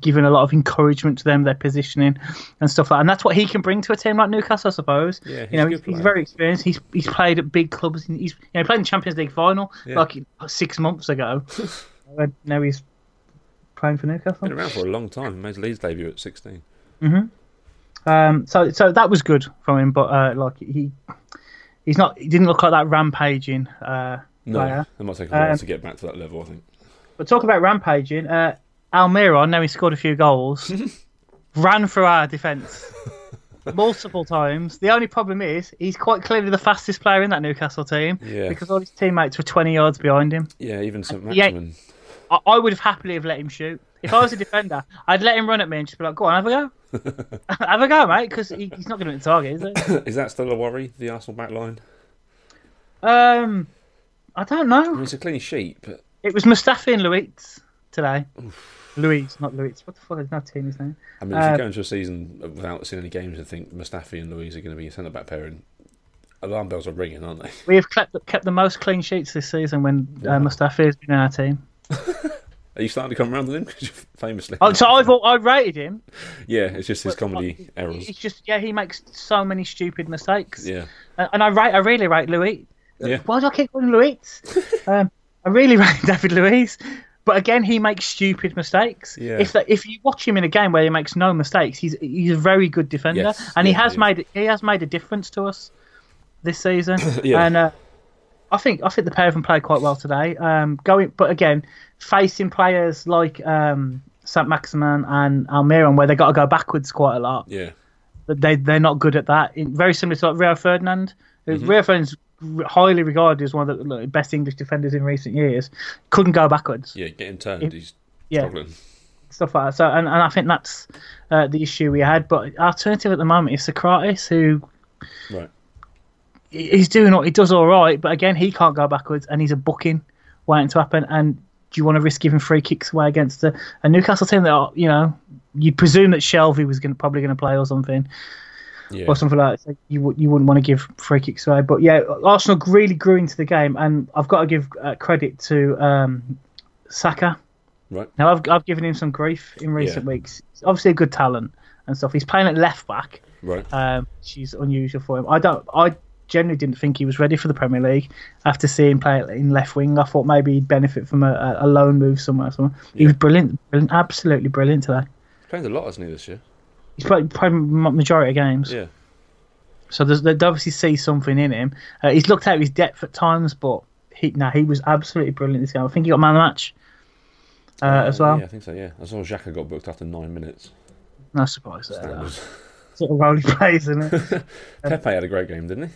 giving a lot of encouragement to them, their positioning and stuff like. that. And that's what he can bring to a team like Newcastle, I suppose.
Yeah, he's
you know, he's, he's very experienced. He's he's played at big clubs. He's you know he played in the Champions League final
Yeah.
like six months ago. now he's playing for Newcastle.
Been around for a long time. Made Leeds debut at 16.
Um, so so that was good from him, but uh, like he he's not he didn't look like that rampaging uh,
No,
player.
it might take a while
Um,
to get back to that level. I think.
But talk about rampaging. Uh, Almiron, now he scored a few goals, ran through our defence multiple times. The only problem is he's quite clearly the fastest player in that Newcastle team
Yeah.
because all his teammates were 20 yards behind him.
Yeah, even St. Maximin.
I, I would have happily have let him shoot. If I was a defender, I'd let him run at me and just be like, "Go on, have a go, have a go, mate," because he, he's not going to hit the target, is it?
Is that still a worry? The Arsenal back line.
Um, I don't
I
know.
mean, it's a clean sheet, but
It was Mustafi and Luiz today. Louise, not Luiz. What the fuck is that team his name?
I mean, if
Uh,
you go into a season without seeing any games and think Mustafi and Louise are going to be a centre back pairing, alarm bells are ringing, aren't they?
We have kept, kept the most clean sheets this season when uh, Mustafi has been in our team.
Are you starting to come around with him? Famously.
Oh, so I've I rated him.
yeah, it's just his comedy errors.
It's just yeah, he makes so many stupid mistakes.
Yeah.
And, and I rate, I really rate Louis.
Yeah.
Why do I keep calling Louis? um, I really rate David Luiz. But again, he makes stupid mistakes.
Yeah.
If that, if you watch him in a game where he makes no mistakes, he's he's a very good defender,
Yes,
and he has made he has made a difference to us this season.
Yeah.
And uh, I think I think the pair of them played quite well today. Um, going, but again, facing players like um, Saint Maximin and Almiron, where they got to go backwards quite a lot
Yeah.
they they're not good at that. In, very similar to like Rio Ferdinand.
Mm-hmm.
Rio Ferdinand's highly regarded as one of the best English defenders in recent years. Couldn't go backwards.
Yeah, getting turned. He's
Yeah.
struggling.
Stuff like that. So, and, and I think that's uh, the issue we had. But alternative at the moment is Sokratis, who
Right.
He- he's doing all, he does all right, but again he can't go backwards, and he's a booking waiting to happen. And do you want to risk giving free kicks away against a, a Newcastle team that are, you know you'd presume that Shelvey was going probably going to play or something.
Yeah.
or something like that. So you would you wouldn't want to give free kicks away. But yeah, Arsenal really grew into the game, and I've got to give uh, credit to um, Saka.
Right.
Now I've I've given him some grief in recent
Yeah.
weeks. He's obviously a good talent and stuff. He's playing at left back,
Right.
um, which is unusual for him. I don't I. Generally, didn't think he was ready for the Premier League. After seeing him play in left wing, I thought maybe he'd benefit from a, a loan move somewhere. somewhere. He was brilliant, brilliant, absolutely brilliant today.
He's played a lot, hasn't he, this year?
He's played, played majority of games.
Yeah.
So they obviously see something in him. Uh, he's looked out of his depth at times, but he no, he was absolutely brilliant this game. I think he got man of the match uh, as well.
Yeah, I think so, yeah. I saw Xhaka got booked after nine minutes.
No surprise there.
That was...
Sort of role he plays, isn't it?
Pepe had a great game, didn't he?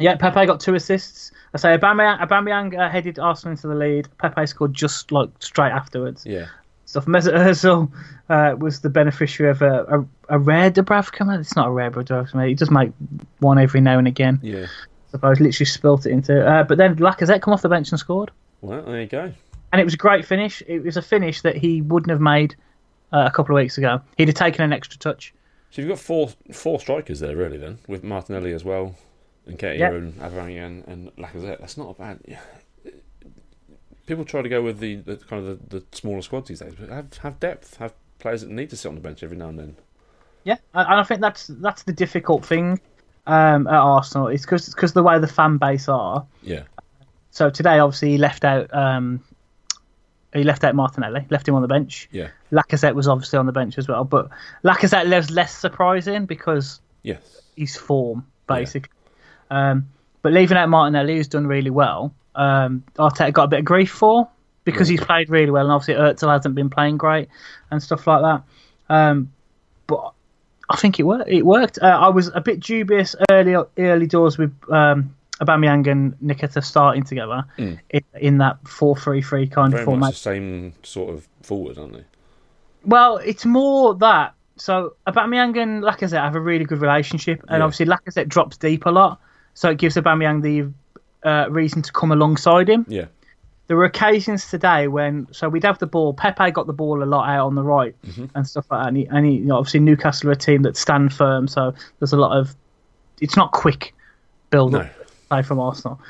Yeah, Pepe got two assists. I say Aubameyang, Aubameyang uh, headed Arsenal into the lead. Pepe scored just like straight afterwards.
Yeah.
Stuff. Mesut Ozil uh, was the beneficiary of a, a, a rare Dubravka. It's not a rare Dubravka. He does make one every now and again.
Yeah.
I suppose literally spilt it into. Uh, but then Lacazette come off the bench and scored.
Well, there you go.
and it was a great finish. It was a finish that he wouldn't have made uh, a couple of weeks ago. He'd have taken an extra touch.
So you've got four four strikers there, really, then, with Martinelli as well, and Nketiah
Yeah.
and Aubameyang and Lacazette. That's not a bad. Yeah. People try to go with the, the kind of the, the smaller squads these days, but have have depth, have players that need to sit on the bench every now and then.
Yeah, and I think that's that's the difficult thing um, at Arsenal. It's because the way the fan base are.
Yeah,
So today, obviously, he left out. Um, he left out Martinelli, left him on the bench.
yeah,
Lacazette was obviously on the bench as well, but Lacazette was less surprising because
yes,
his form, basically. Um, but leaving out Martinelli, who's done really well, um, Arteta got a bit of grief for because he's played really well, and obviously Ertel hasn't been playing great and stuff like that. Um, but I think it worked. It worked. Uh, I was a bit dubious early early doors with um, Aubameyang and Nketiah starting together in, in that four three three kind
very
of
much
format.
the same sort of forward, aren't they?
Well, it's more that. So Aubameyang and Lacazette have a really good relationship, and
Yeah.
obviously Lacazette drops deep a lot, so it gives Aubameyang the uh, reason to come alongside him.
Yeah,
There were occasions today when, so we'd have the ball. Pepe got the ball a lot out on the right
Mm-hmm.
and stuff like that. And, he, and he, you know, obviously Newcastle are a team that stand firm, so there's a lot of. It's not quick build up
No.
play from Arsenal.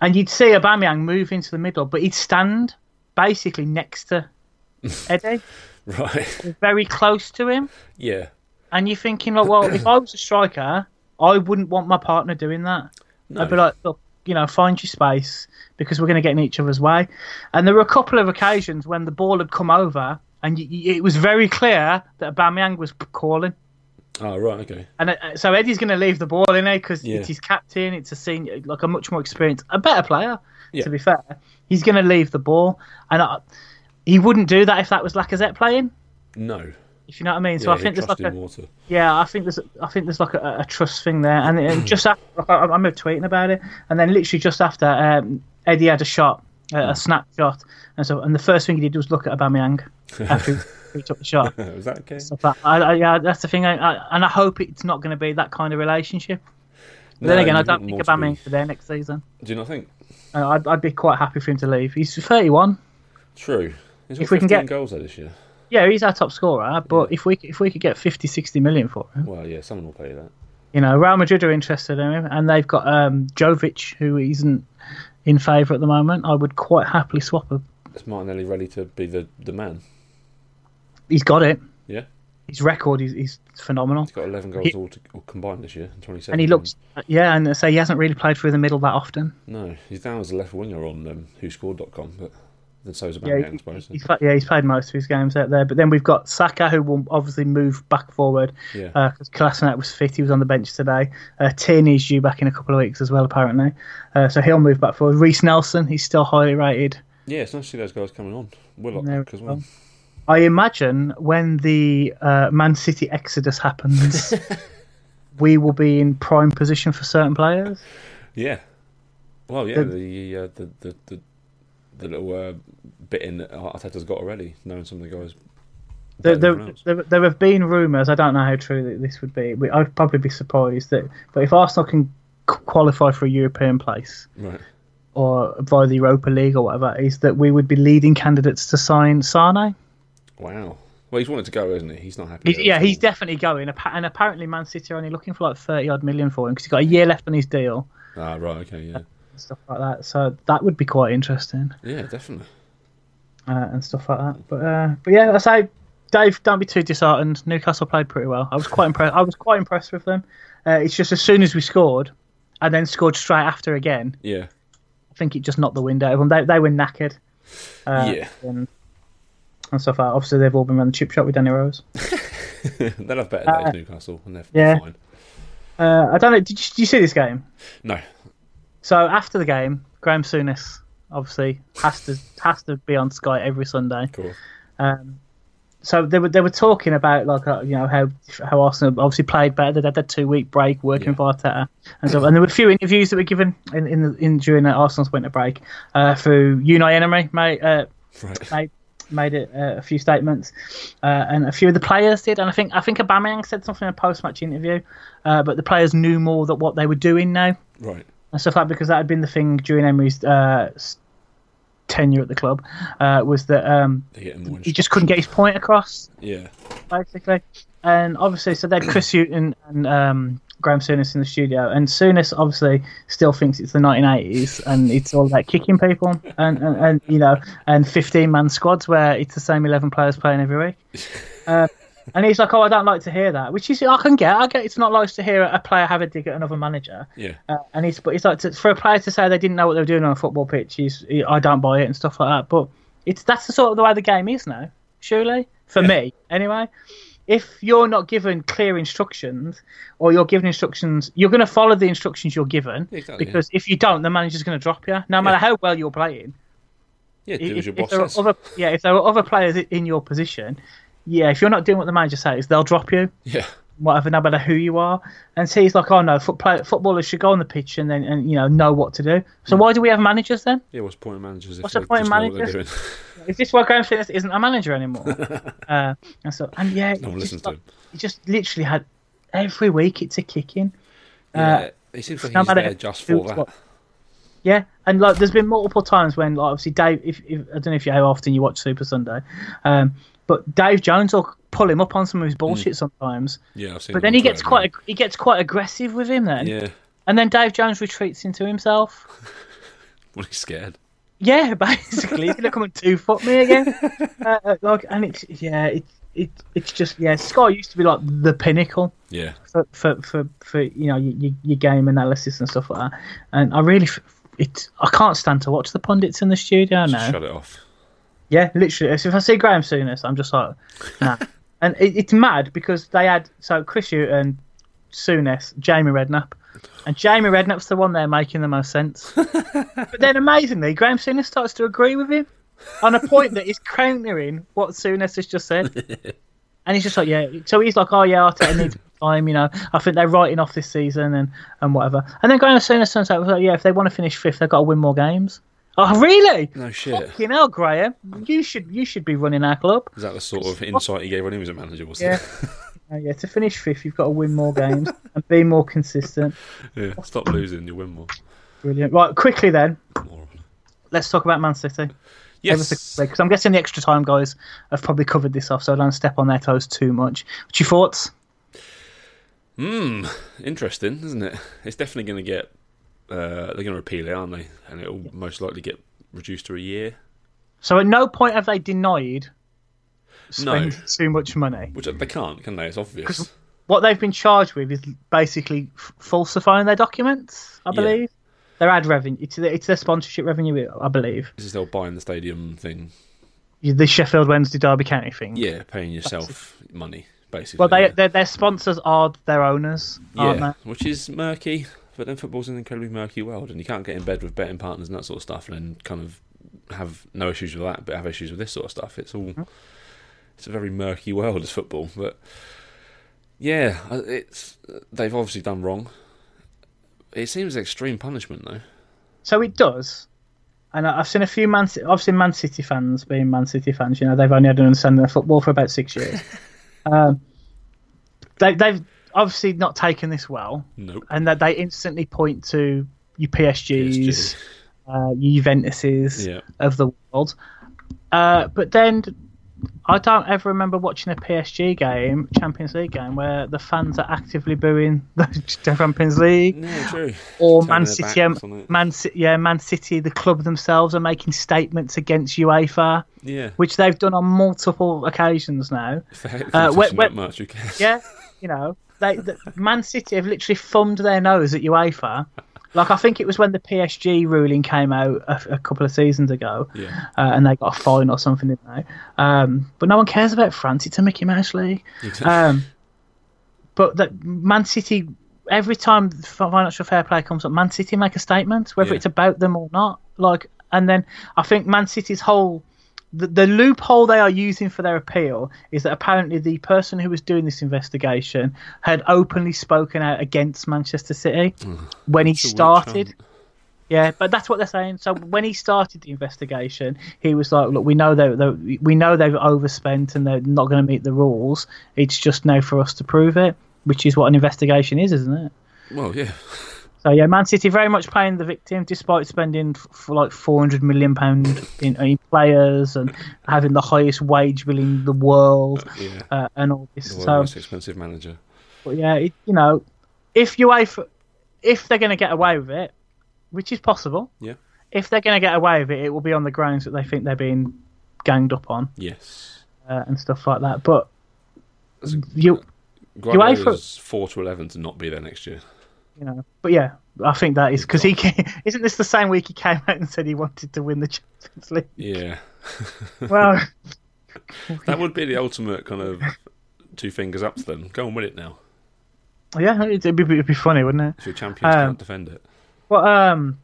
And you'd see Aubameyang move into the middle, but he'd stand basically next to Eddie,
right.
very close to him.
yeah,
And you're thinking, like, well, if I was a striker, I wouldn't want my partner doing that.
no,
I'd be like, look, you know, find your space because we're going to get in each other's way. And there were a couple of occasions when the ball had come over, and y- y- it was very clear that Aubameyang was calling.
Oh, right, okay.
And uh, so Eddie's going to leave the ball in there because
Yeah.
it's his captain. It's a senior, like a much more experienced, a better player.
Yeah.
To be fair, he's going to leave the ball, and I, he wouldn't do that if that was Lacazette playing.
No.
If you know what I mean. So
yeah,
I think there's like a
water.
yeah, I think there's I think there's like a, a trust thing there, and, and just after like, I, I remember tweeting about it, and then literally just after um, Eddie had a shot, uh, a snapshot, and so and the first thing he did was look at Aubameyang after he, he took the shot.
Was that okay?
So that, I, I, yeah, that's the thing, I, I, and I hope it's not going to be that kind of relationship. But then again, I don't think
to be-
there next season.
Do you not think?
Uh, I'd, I'd be quite happy for him to leave. He's 31.
True. He's got
If we can get-
goals there this year.
Yeah, he's our top scorer, but if we if we could get 50, 60 million for him,
Well, yeah, someone will pay that.
you know, Real Madrid are interested in him, and they've got um, Jovic, who isn't in favour at the moment. I would quite happily swap him.
Is Martinelli ready to be the, the man?
He's got it.
Yeah.
His record is, is phenomenal.
He's got 11 goals
He-
all, to, all combined this year in 27.
And he looks, yeah, and so he hasn't really played through the middle that often.
No, he's down as a left winger on um, WhoScored.com, but then so's
Yeah,
Aubameyang, I
he- he's, yeah, he's played most of his games out there. But then we've got Saka, who will obviously move back forward
Yeah.
because Kolasinac was fit. He was on the bench today. Uh, Tierney's due back in a couple of weeks as well, apparently. Uh, so he'll move back forward. Reiss Nelson, he's still highly rated.
yeah, it's nice to see those guys coming on. Willock
There
as well.
I imagine when the uh, Man City exodus happens, we will be in prime position for certain players.
Yeah. Well, yeah,
The-
the uh, the, the the the little uh, bit in that Arteta's got already, knowing some of the guys.
There, there, there, there have been rumours. I don't know how true that this would be. I'd probably be surprised that. But if Arsenal can qualify for a European place
Right.
or via the Europa League or whatever, is that we would be leading candidates to sign Sane.
Wow. Well, he's wanted to go, isn't he? He's not happy.
He's, yeah, he's definitely going. And apparently, Man City are only looking for like thirty odd million for him because he's got a year left on his deal.
Ah, right. Okay. Yeah.
And Stuff like that. So that would be quite interesting.
Yeah, definitely.
uh, and stuff like that. But uh, but yeah, I say, Dave, don't be too disheartened. Newcastle played pretty well. I was quite impressed. I was quite impressed with them. Uh, it's just as soon as we scored, and then scored straight after again,
Yeah.
I think it just knocked the wind out of them. They they were knackered. Uh,
Yeah.
And, and stuff like that. Obviously, they've all been around the chip shop with Danny Rose.
They'll have better days, Newcastle, and they're
yeah.
fine.
Uh, I don't know. Did you, did you see this game?
No.
So after the game, Graham Souness obviously has to has to be on Sky every Sunday.
Cool.
Um, so they were they were talking about like uh, you know how how Arsenal obviously played better. They had that two week break working
Yeah.
for Arteta and so and there were a few interviews that were given in in, the, in during the Arsenal's winter break uh, through Unai Emery made uh,
Right.
made made it uh, a few statements uh, and a few of the players did and I think I think Aubameyang said something in a post match interview uh, but the players knew more that what they were doing now
Right.
And stuff like that because that had been the thing during Emery's uh, tenure at the club uh, was that um,
They're getting more.
he just couldn't get his point across
Yeah.
basically. And obviously, so they had Chris Hutton and um, Graham Souness in the studio, and Souness obviously still thinks it's the 1980s and it's all about kicking people and, and, and you know and 15 man squads where it's the same 11 players playing every week. Uh, and he's like, "Oh, I don't like to hear that," which is I can get. I get it's not nice to hear a player have a dig at another manager.
Yeah.
Uh, and he's but it's like to, for a player to say they didn't know what they were doing on a football pitch. He's he, I don't buy it and stuff like that. But it's that's the sort of the way the game is now. Surely for me, anyway. If you're not given clear instructions, or you're given instructions, you're going to follow the instructions you're given.
Exactly,
because if you don't, the manager's going to drop you, no matter
Yeah.
how well you're playing.
Yeah. Do
If,
as your
if
boss
there are other, yeah, if there are other players in your position, yeah, if you're not doing what the manager says, they'll drop you
Yeah.
whatever, no matter who you are. And so he's like, oh no, foot play, footballers should go on the pitch and then and you know know what to do. So why do we have managers then?
Yeah. What's the point of managers
What's the point of
just know what they're
managers? Is this why Graham Souness isn't a manager anymore? uh, and so and yeah,
no one listens
just
to
like-
him.
he just literally had every week it's a kicking.
Yeah. he seems like
no
he's there just for that.
what- Yeah, and like there's been multiple times when like obviously Dave, if, if I don't know if you how often you watch Super Sunday, um, but Dave Jones will pull him up on some of his bullshit sometimes.
Yeah. I've seen.
But then he gets quite ag- he gets quite aggressive with him then,
Yeah.
and then Dave Jones retreats into himself.
Well, he's scared.
Yeah, basically, he's gonna come and two foot me again. uh, uh, like, and it's yeah, it's it, it's just yeah. Sky used to be like the pinnacle
Yeah.
for for for, for you know your, your game analysis and stuff like that. And I really it I can't stand to watch the pundits in the studio now.
Shut it off.
Yeah, literally. So if I see Graham Souness, I'm just like, nah. and it, it's mad because they had so Chris and Souness, Jamie Redknapp, and Jamie Redknapp's the one there making the most sense. but then amazingly, Graham Souness starts to agree with him on a point that is countering what Souness has just said. And he's just like, yeah. So he's like, oh yeah, Arteta needs time. You know, I think they're writing off this season and, and whatever. And then Graham Souness turns out, like, yeah, if they want to finish fifth, they've got to win more games. Oh really?
No shit.
Fucking hell, Graham! You should you should be running our club.
Is that the sort of insight he gave when he was a manager? Was
Yeah. Uh, yeah, to finish fifth, you've got to win more games and be more consistent.
yeah. Stop losing, you win more.
Brilliant. Right, quickly then,
Moron.
let's talk about Man City.
Yes.
Because I'm guessing the extra time guys have probably covered this off, so I don't step on their toes too much. What's your thoughts?
Hmm. Interesting, isn't it? It's definitely going to get. Uh, they're going to repeal it, aren't they? And it'll most likely get reduced to a year.
So at no point have they denied
No.
spending too much money.
Which they can't, can they? It's obvious.
What they've been charged with is basically f- falsifying their documents, I
Yeah.
believe. Their ad revenue, it's, their- it's their sponsorship revenue, I believe.
This is still buying the stadium thing.
The Sheffield Wednesday Derby County thing.
Yeah, paying yourself money, basically.
Well, they,
yeah.
their, their sponsors are their owners, aren't
yeah,
they?
which is murky. But then football's an incredibly murky world, and you can't get in bed with betting partners and that sort of stuff, and then kind of have no issues with that, but have issues with this sort of stuff. It's all it's a very murky world as football. But yeah, it's they've obviously done wrong. It seems extreme punishment though.
So it does. And I've seen a few Man City, obviously Man City fans being Man City fans, you know, they've only had an understanding of football for about six years. um, they, they've obviously not taken this well,
Nope.
and that they instantly point to your PSGs,
PSG.
uh, your Juventuses
Yeah.
of the world. Uh, but then I don't ever remember watching a PSG game, Champions League game, where the fans are actively booing the Champions League
Yeah, true.
or Man City,
backs on it.
Man City, yeah, Man City, the club themselves are making statements against UEFA,
Yeah.
which they've done on multiple occasions now.
Hate
Uh, when-
that much?
Yeah, you know, they the, Man City have literally thumbed their nose at UEFA. Like I think it was when the PSG ruling came out a, a couple of seasons ago,
Yeah.
uh, and they got a fine or something, didn't they? Um, but no one cares about France. It's a Mickey Mouse league.
Exactly.
Um, but that Man City, every time financial fair play comes up, Man City make a statement, whether
Yeah.
it's about them or not. Like, and then I think Man City's whole the, the loophole they are using for their appeal is that apparently the person who was doing this investigation had openly spoken out against Manchester City when he
It's a witch
started. Yeah, but that's what they're saying. So when he started the investigation, he was like, "Look, we know they they- we know they've overspent and they're not going to meet the rules. It's just now for us to prove it, which is what an investigation is, isn't it?"
Well, yeah.
So yeah, Man City very much playing the victim, despite spending f- for like four hundred million pound in, in players and having the highest wage bill in the world
Yeah.
uh, and all this.
The
So
most expensive manager.
but yeah, it, you know, if UEFA, if they're going to get away with it, which is possible,
Yeah.
if they're going to get away with it, it will be on the grounds that they think they're being ganged up on
Yes.
uh, and stuff like that. But
That's
you,
Guardiola's four to eleven to not be there next year.
You know, but yeah, I think that is because he came, isn't this the same week he came out and said he wanted to win the Champions League?
Yeah.
Well,
That would be the ultimate kind of two fingers up to them. Go and win it now.
yeah, it'd be, it'd be funny, wouldn't it?
If your champions
Um,
can't defend it.
But um,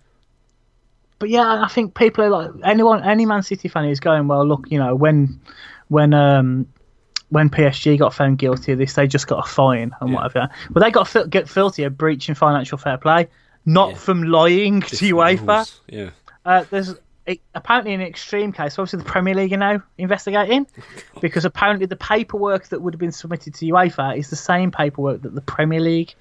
but yeah, I think people are like anyone, any Man City fan is going, well, look, you know, when when um when PSG got found guilty of this, they just got a fine and
Yeah.
whatever. Well, they got fil- get filthy of breaching financial fair play, not
Yeah.
from lying to
Different
UEFA.
rules. Yeah.
Uh, there's a, apparently an extreme case. Obviously, the Premier League are now investigating because apparently the paperwork that would have been submitted to UEFA is the same paperwork that the Premier League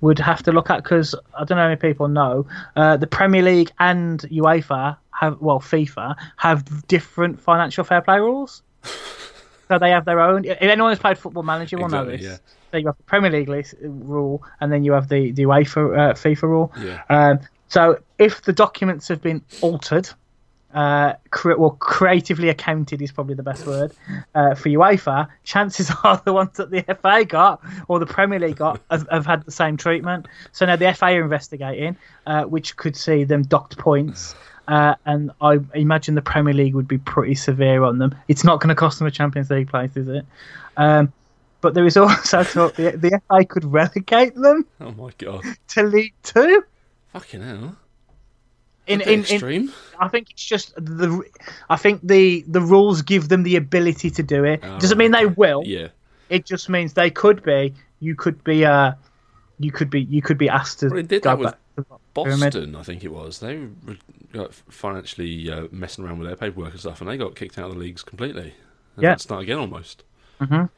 would have to look at. Because I don't know how many people know uh, the Premier League and UEFA have well FIFA have different financial fair play rules. so they have their own. If anyone who's played Football Manager will know this.
yeah.
So you have the Premier League list, rule, and then you have the the UEFA uh, FIFA rule.
Yeah.
Um, so if the documents have been altered, uh, cre- well, creatively accounted is probably the best word uh, for UEFA. Chances are the ones that the FA got or the Premier League got have, have had the same treatment. So now the FA are investigating, uh, which could see them docked points. Uh, and I imagine the Premier League would be pretty severe on them. It's not going to cost them a Champions League place, is it? Um, but there is also talk the, the FA could relegate them
Oh my god.
to League Two.
Fucking hell.
In, in, in. I think it's just the. I think the the rules give them the ability to do it.
Oh,
Doesn't mean they will.
yeah.
It just means they could be. You could be. Uh, you could be. You could be asked to
Well, it did that with
the pyramid.
Boston, I think it was. They financially uh, messing around with their paperwork and stuff, and they got kicked out of the leagues completely. And
Yeah.
start again almost.
Mhm.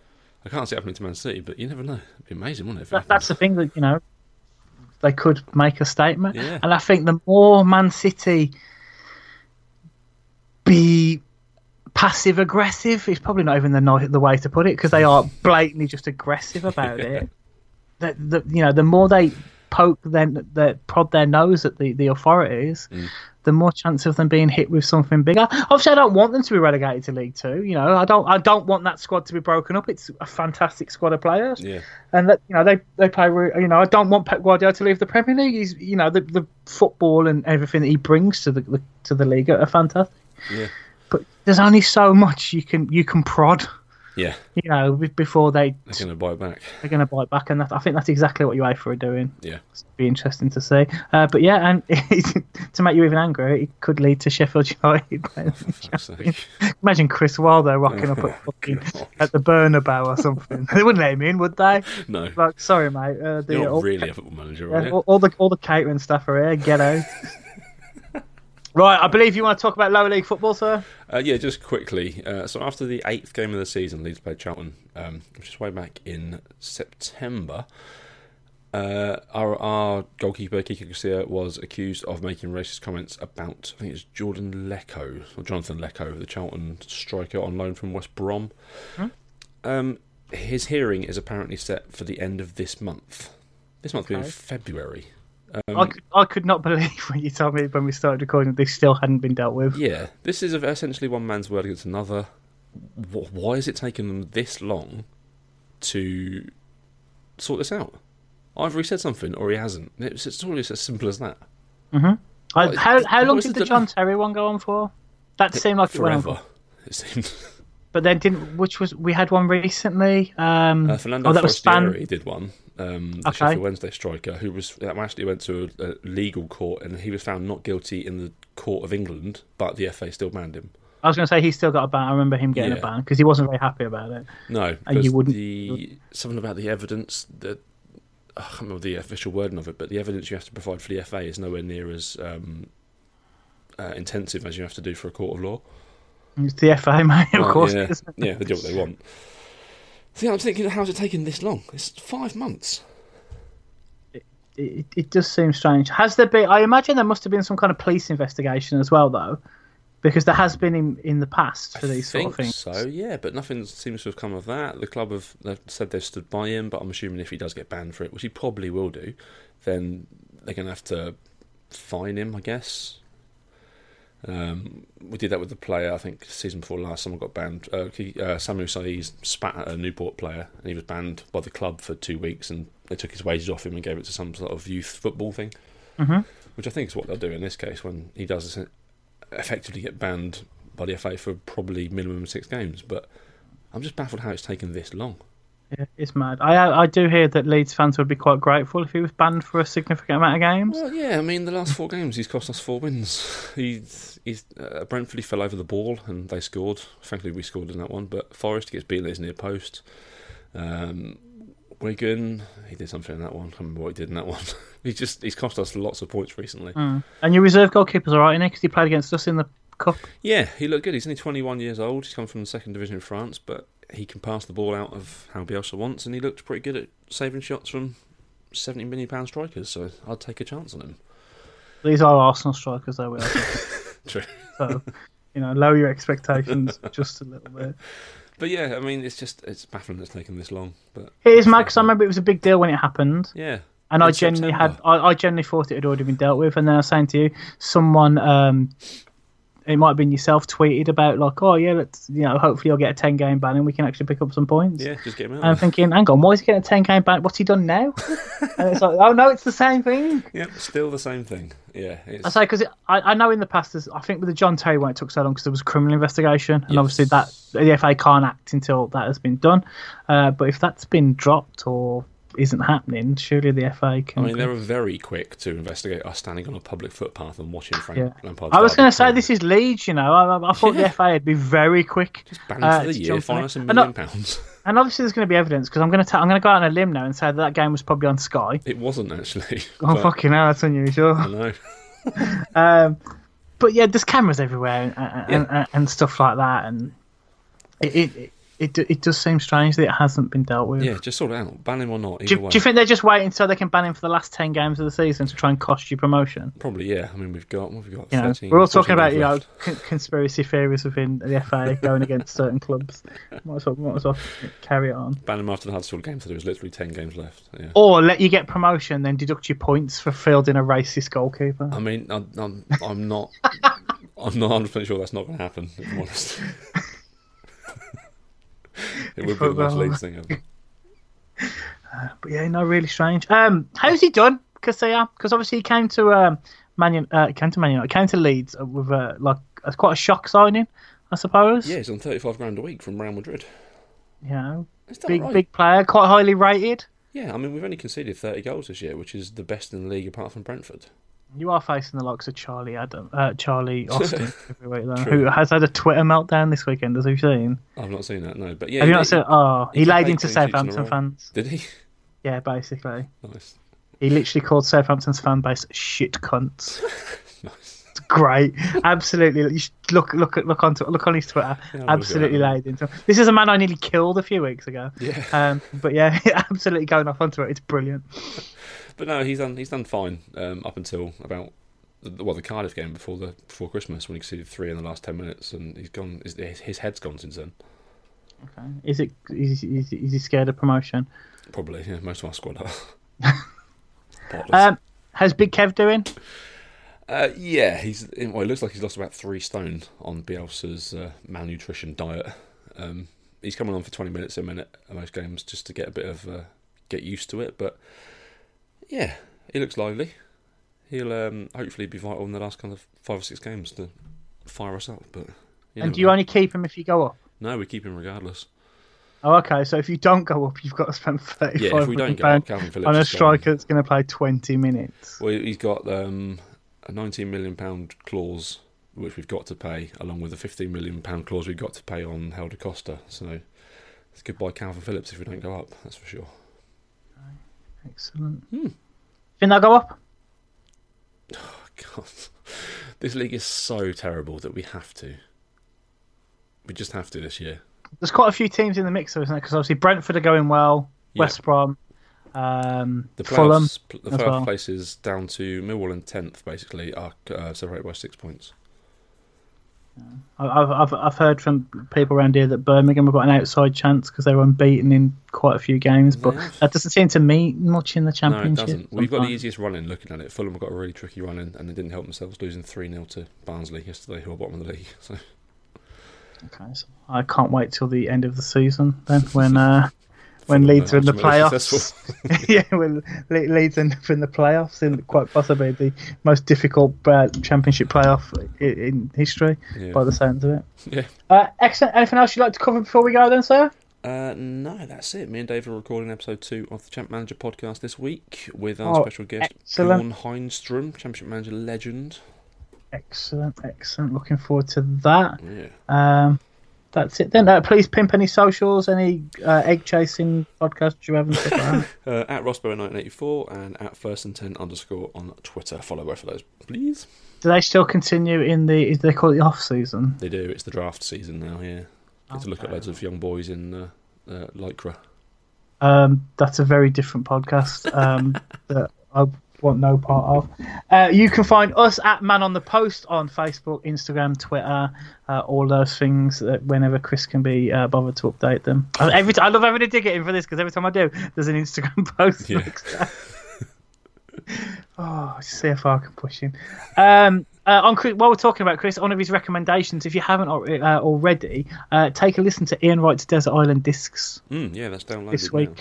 I can't see it happening to Man City, but you never know. It'd be amazing, wouldn't it?
That, that's the thing that you know. They could make a statement,
Yeah.
and I think the more Man City be passive aggressive is probably not even the the way to put it because they are blatantly just aggressive about it. The, the you know the more they poke then the prod their nose at the the authorities,
Mm.
The more chance of them being hit with something bigger. Obviously, I don't want them to be relegated to League Two. You know, I don't I don't want that squad to be broken up. It's a fantastic squad of players
Yeah.
and that you know they they play. You know, I don't want Pep Guardiola to leave the Premier League. He's you know the the football and everything that he brings to the, the to the league are fantastic.
Yeah.
But there's only so much you can you can prod.
Yeah.
You know, before they
They're going to bite back.
they're going to bite back, and that, I think that's exactly what UEFA are for doing.
Yeah.
It's be interesting to see. Uh, but yeah, and to make you even angrier, it could lead to Sheffield United. playing the
fuck's
Champions.
sake.
Imagine Chris Wilder rocking up at fucking at the Bernabeu or something. they wouldn't let him in, would they?
No.
Like, sorry, mate. Uh,
You're not
all-
really a football manager, you?
all, all the all the catering stuff are here. Get out. Right, I believe you want to talk about lower league football, sir.
Uh, yeah, just quickly. Uh, so after the eighth game of the season, Leeds played Charlton, um, which is way back in September. Uh, our, our goalkeeper Kiko Casilla was accused of making racist comments about I think it's Jordan Leko or Jonathan Leko, the Charlton striker on loan from West Brom. Um, his hearing is apparently set for the end of this month. This month being
Okay.
February.
I
Um,
could I could not believe when you told me when we started recording that this still hadn't been dealt with.
Yeah, this is essentially one man's word against another. Why is it taking them this long to sort this out? Either he said something or he hasn't. It's, it's always as simple as that. What-
how how long did
the
the John? Terry one go on for? That seemed like it
Forever,
for,
it seemed.
but then didn't which was we had one recently. Um,
Uh, Fernando
oh, that was Span.
did one. Um, the
Okay.
Sheffield Wednesday striker who was actually went to a, a legal court and he was found not guilty in the court of England, but the FA still banned him.
I was going to say he still got a ban. I remember him getting
Yeah.
a ban because he wasn't very happy about it.
No,
And you wouldn't-
the something about the evidence that I can't remember the official wording of it, but the evidence you have to provide for the FA is nowhere near as um, uh, intensive as you have to do for a court of law.
It's the FA, mate. Of
Well,
course,
yeah,
it
yeah, they do what they want. See, I'm thinking, how's it taken this long? It's five months.
it, it does seem strange. Has there been? I imagine there must have been some kind of police investigation as well, though, because there has been in, in the past for
I
these sort of things.
so, yeah, but nothing seems to have come of that. The club have they've said they've stood by him, but I'm assuming if he does get banned for it, which he probably will do, then they're going to have to fine him, I guess. Um, we did that with the player. I think season before last, someone got banned. Uh, he, uh, Samu Saiz spat at a Newport player, and he was banned by the club for two weeks, and they took his wages off him and gave it to some sort of youth football thing.
Mhm.
Which I think is what they'll do in this case when he does effectively get banned by the FA for probably minimum six games. But I'm just baffled how it's taken this long.
Yeah, it's mad. I I do hear that Leeds fans would be quite grateful if he was banned for a significant amount of games.
Well, yeah, I mean, the last four games he's cost us four wins. He's, he's uh, Brentford he fell over the ball and they scored. Frankly, we scored in that one, but Forest gets beaten at his near post. Um, Wigan, he did something in that one. I can't remember what he did in that one. he just he's cost us lots of points recently.
Mm. And your reserve goalkeeper's all right, in because he played against us in the cup.
Yeah, he looked good. He's only 21 years old. He's come from the second division in France, but he can pass the ball out of how Bielsa wants, and he looked pretty good at saving shots from 70 million pound strikers. So I'd take a chance on him.
These are Arsenal strikers, though. We are.
True.
so, you know, lower your expectations just a little bit.
But yeah, I mean, it's just it's baffling it's taken this long. But
It is mad because I remember it was a big deal when it happened.
yeah,
And I
In
genuinely had, I, I genuinely thought it had already been dealt with. And then I was saying to you, someone um, it might have been yourself tweeted about like, oh yeah, let's you know, hopefully I'll get a ten game ban and we can actually pick up some points.
Yeah, just get him out.
I'm thinking, hang on, why is he getting a ten game ban? What's he done now? and it's like, oh no, it's the same thing.
Yep, still the same thing. Yeah, it's,
I say because I, I know in the past, I think with the John Terry one, it took so long because there was a criminal investigation, and
Yes.
obviously that the FA can't act until that has been done. Uh, but if that's been dropped or isn't happening, surely the FA can.
I mean, they were very quick to investigate us standing on a public footpath and watching Frank
Yeah.
Lampard's
I was going to say this is Leeds, you know. I, I- thought
Yeah.
the FA would be very quick.
Ban
uh,
for the year, fine us a
And
million pounds.
And obviously, there's going to be evidence because I'm going to ta- I'm going to go out on a limb now and say that that game was probably on Sky.
It wasn't actually.
Oh
but
fucking hell, that's unusual.
I know.
Um, but yeah, there's cameras everywhere and, and,
Yeah.
and, and stuff like that, and it it, it it do- it does seem strange that it hasn't been dealt with.
Yeah, just sort it out. Ban him or not.
Do do you think they're just waiting so they can ban him for the last ten games of the season to try and cost you promotion?
Probably, yeah. I mean, we've got what have we got.
You know,
13,
we're all talking about you know con- conspiracy theories within the FA going against certain clubs. Might as well, might as well carry it on.
ban him after the Huddersfield game, so there was literally ten games left. Yeah.
Or let you get promotion, then deduct your points for fielding a racist goalkeeper.
I mean, I'm, I'm, I'm not. I'm not 100 percent sure that's not going to happen. If I'm honest. it would be the most thing ever.
But yeah, no, really strange. Um, how's he done, Casilla? Because obviously he came to um, Man, uh, came to Man United, came to Leeds with uh, like a, quite a shock signing, I suppose.
Yeah, he's on 35 grand a week from Real Madrid.
You know,
It's done
big
right.
big player, quite highly rated.
Yeah, I mean, we've only conceded 30 goals this year, which is the best in the league apart from Brentford.
You are facing the likes of Charlie Adam, uh, Charlie Austin, who has had a Twitter meltdown this weekend. As we've seen,
I've not seen that, no. But yeah,
have you not seen? Oh, he
he
laid into
sheets in
Southampton fans.
Did he?
Yeah, basically,
Nice.
he literally called Southampton's fan base shit cunts.
Nice.
It's great, absolutely. You should look look at look onto look on his Twitter.
Yeah, I'll look at
absolutely laid into. This is a man I nearly killed a few weeks ago.
Yeah.
Um, but yeah, absolutely going off onto it. It's brilliant.
But no, he's done he's done fine um, up until about the, well the Cardiff game before the before Christmas when he conceded three in the last ten minutes and he's gone his, his head's gone since then.
Okay. Is it is, is, is he scared of promotion?
Probably, yeah. Most of our squad are.
Um, how's Big Kev doing?
uh, yeah, he's well. It looks like he's lost about three stone on Bielsa's uh, malnutrition diet. Um, he's coming on for twenty minutes a minute in most games just to get a bit of uh, get used to it. But yeah, he looks lively. He'll um, hopefully be vital in the last kind of five or six games to fire us up. But you
and do you
know.
only keep him if you go up?
No, we keep him regardless.
Oh, okay. So if you don't go up, you've got to spend thirty-five
Yeah, if we don't go up, Kalvin Phillips
on a striker that's going to play twenty minutes.
Well, he's got um, a 19 million pound clause which we've got to pay, along with a 15 million pound clause we've got to pay on Helder Costa. So it's goodbye Kalvin Phillips if we don't go up. That's for sure.
Excellent.
Hmm.
Think they'll go up?
Oh, God, this league is so terrible that we have to. We just have to this year.
There's quite a few teams in the mix, though, isn't there? Because obviously Brentford are going well.
Yeah.
West Brom, um,
The
Fulham.
playoffs, pl- the playoff
well.
places down to Millwall and tenth basically are uh, separated by six points.
I- I've, I've I've heard from people around here that Birmingham have got an outside chance because they were unbeaten in quite a few games, but
They have.
that doesn't seem to mean much in the championship.
No, it
championship.
doesn't. We've got the easiest run in looking at it. Fulham have got a really tricky run in, and they didn't help themselves losing 3 0 to Barnsley yesterday, who are bottom of the league. So
Okay, so I can't wait till the end of the season then when uh, when Leeds are in the playoffs. yeah, when Le- Leeds end up in the playoffs, in quite possibly the most difficult uh, championship playoff in, in history,
Yeah.
by the sounds of it.
Yeah.
Uh, excellent. Anything else you'd like to cover before we go, then, sir?
Uh, no, that's it. Me and Dave are recording episode two of the Champ Manager podcast this week with our
Oh,
special guest,
excellent.
Bjorn Heinstrom, Championship Manager legend.
Excellent, excellent. Looking forward to that.
Yeah.
Um, that's it then. Uh, please pimp any socials, any uh, egg chasing podcasts you have and stuff like.
Uh, at Rossbow1984 and at First and Ten underscore on Twitter. Follow both of those, please.
Do they still continue in the? Is they call it the off season?
They do. It's the draft season now. Yeah. Get to look at
Okay.
loads of young boys in uh, uh, lycra.
Um, that's a very different podcast um, that I want no part of. Uh, you can find us at Man on the Post on Facebook, Instagram, Twitter, uh, all those things. That whenever Chris can be uh, bothered to update them. Uh, Every t- I love having to dig it in for this because every time I do, there's an Instagram post.
Yeah.
next oh, see if I can push him. Um, uh, on Chris, while we're talking about Chris, one of his recommendations, if you haven't uh, already, uh, take a listen to Ian Wright's Desert Island Discs
Mm, yeah, that's downloaded
this
now.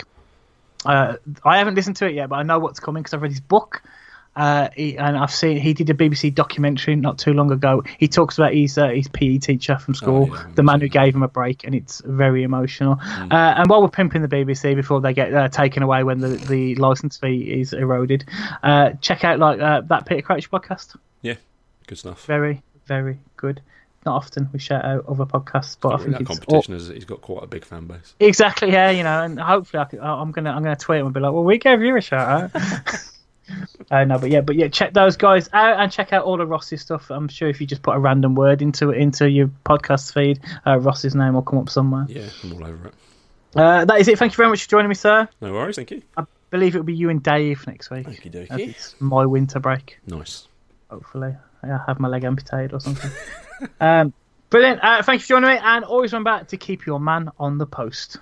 Uh, I haven't listened to it yet, but I know what's coming because I've read his book. Uh, he, and I've seen he did a BBC documentary not too long ago. He talks about his uh, his PE teacher from school,
Oh, yeah,
the man who gave him a break, and it's very emotional. Uh, and while we're pimping the BBC before they get uh, taken away when the, the license fee is eroded, uh, check out like uh, that Peter Crouch podcast.
Yeah, good stuff.
Very very good. Not often we shout out other podcasts, but I think
that competition is he's got quite a big fan base.
Exactly, yeah, you know, and hopefully I I'm gonna I'm gonna tweet him and be like, well, we gave you a shout out. uh, no, but yeah, but yeah, check those guys out and check out all of Ross's stuff. I'm sure if you just put a random word into into your podcast feed, uh, Ross's name will come up somewhere.
Yeah, I'm all over it.
Uh, that is it. Thank you very much for joining me, sir.
No worries, thank you.
I believe it'll be you and Dave next week. As
dokie.
It's my winter break.
Nice.
Hopefully, I have my leg amputated or something. um, brilliant. Uh, thank you for joining me, and always remember to keep your man on the post.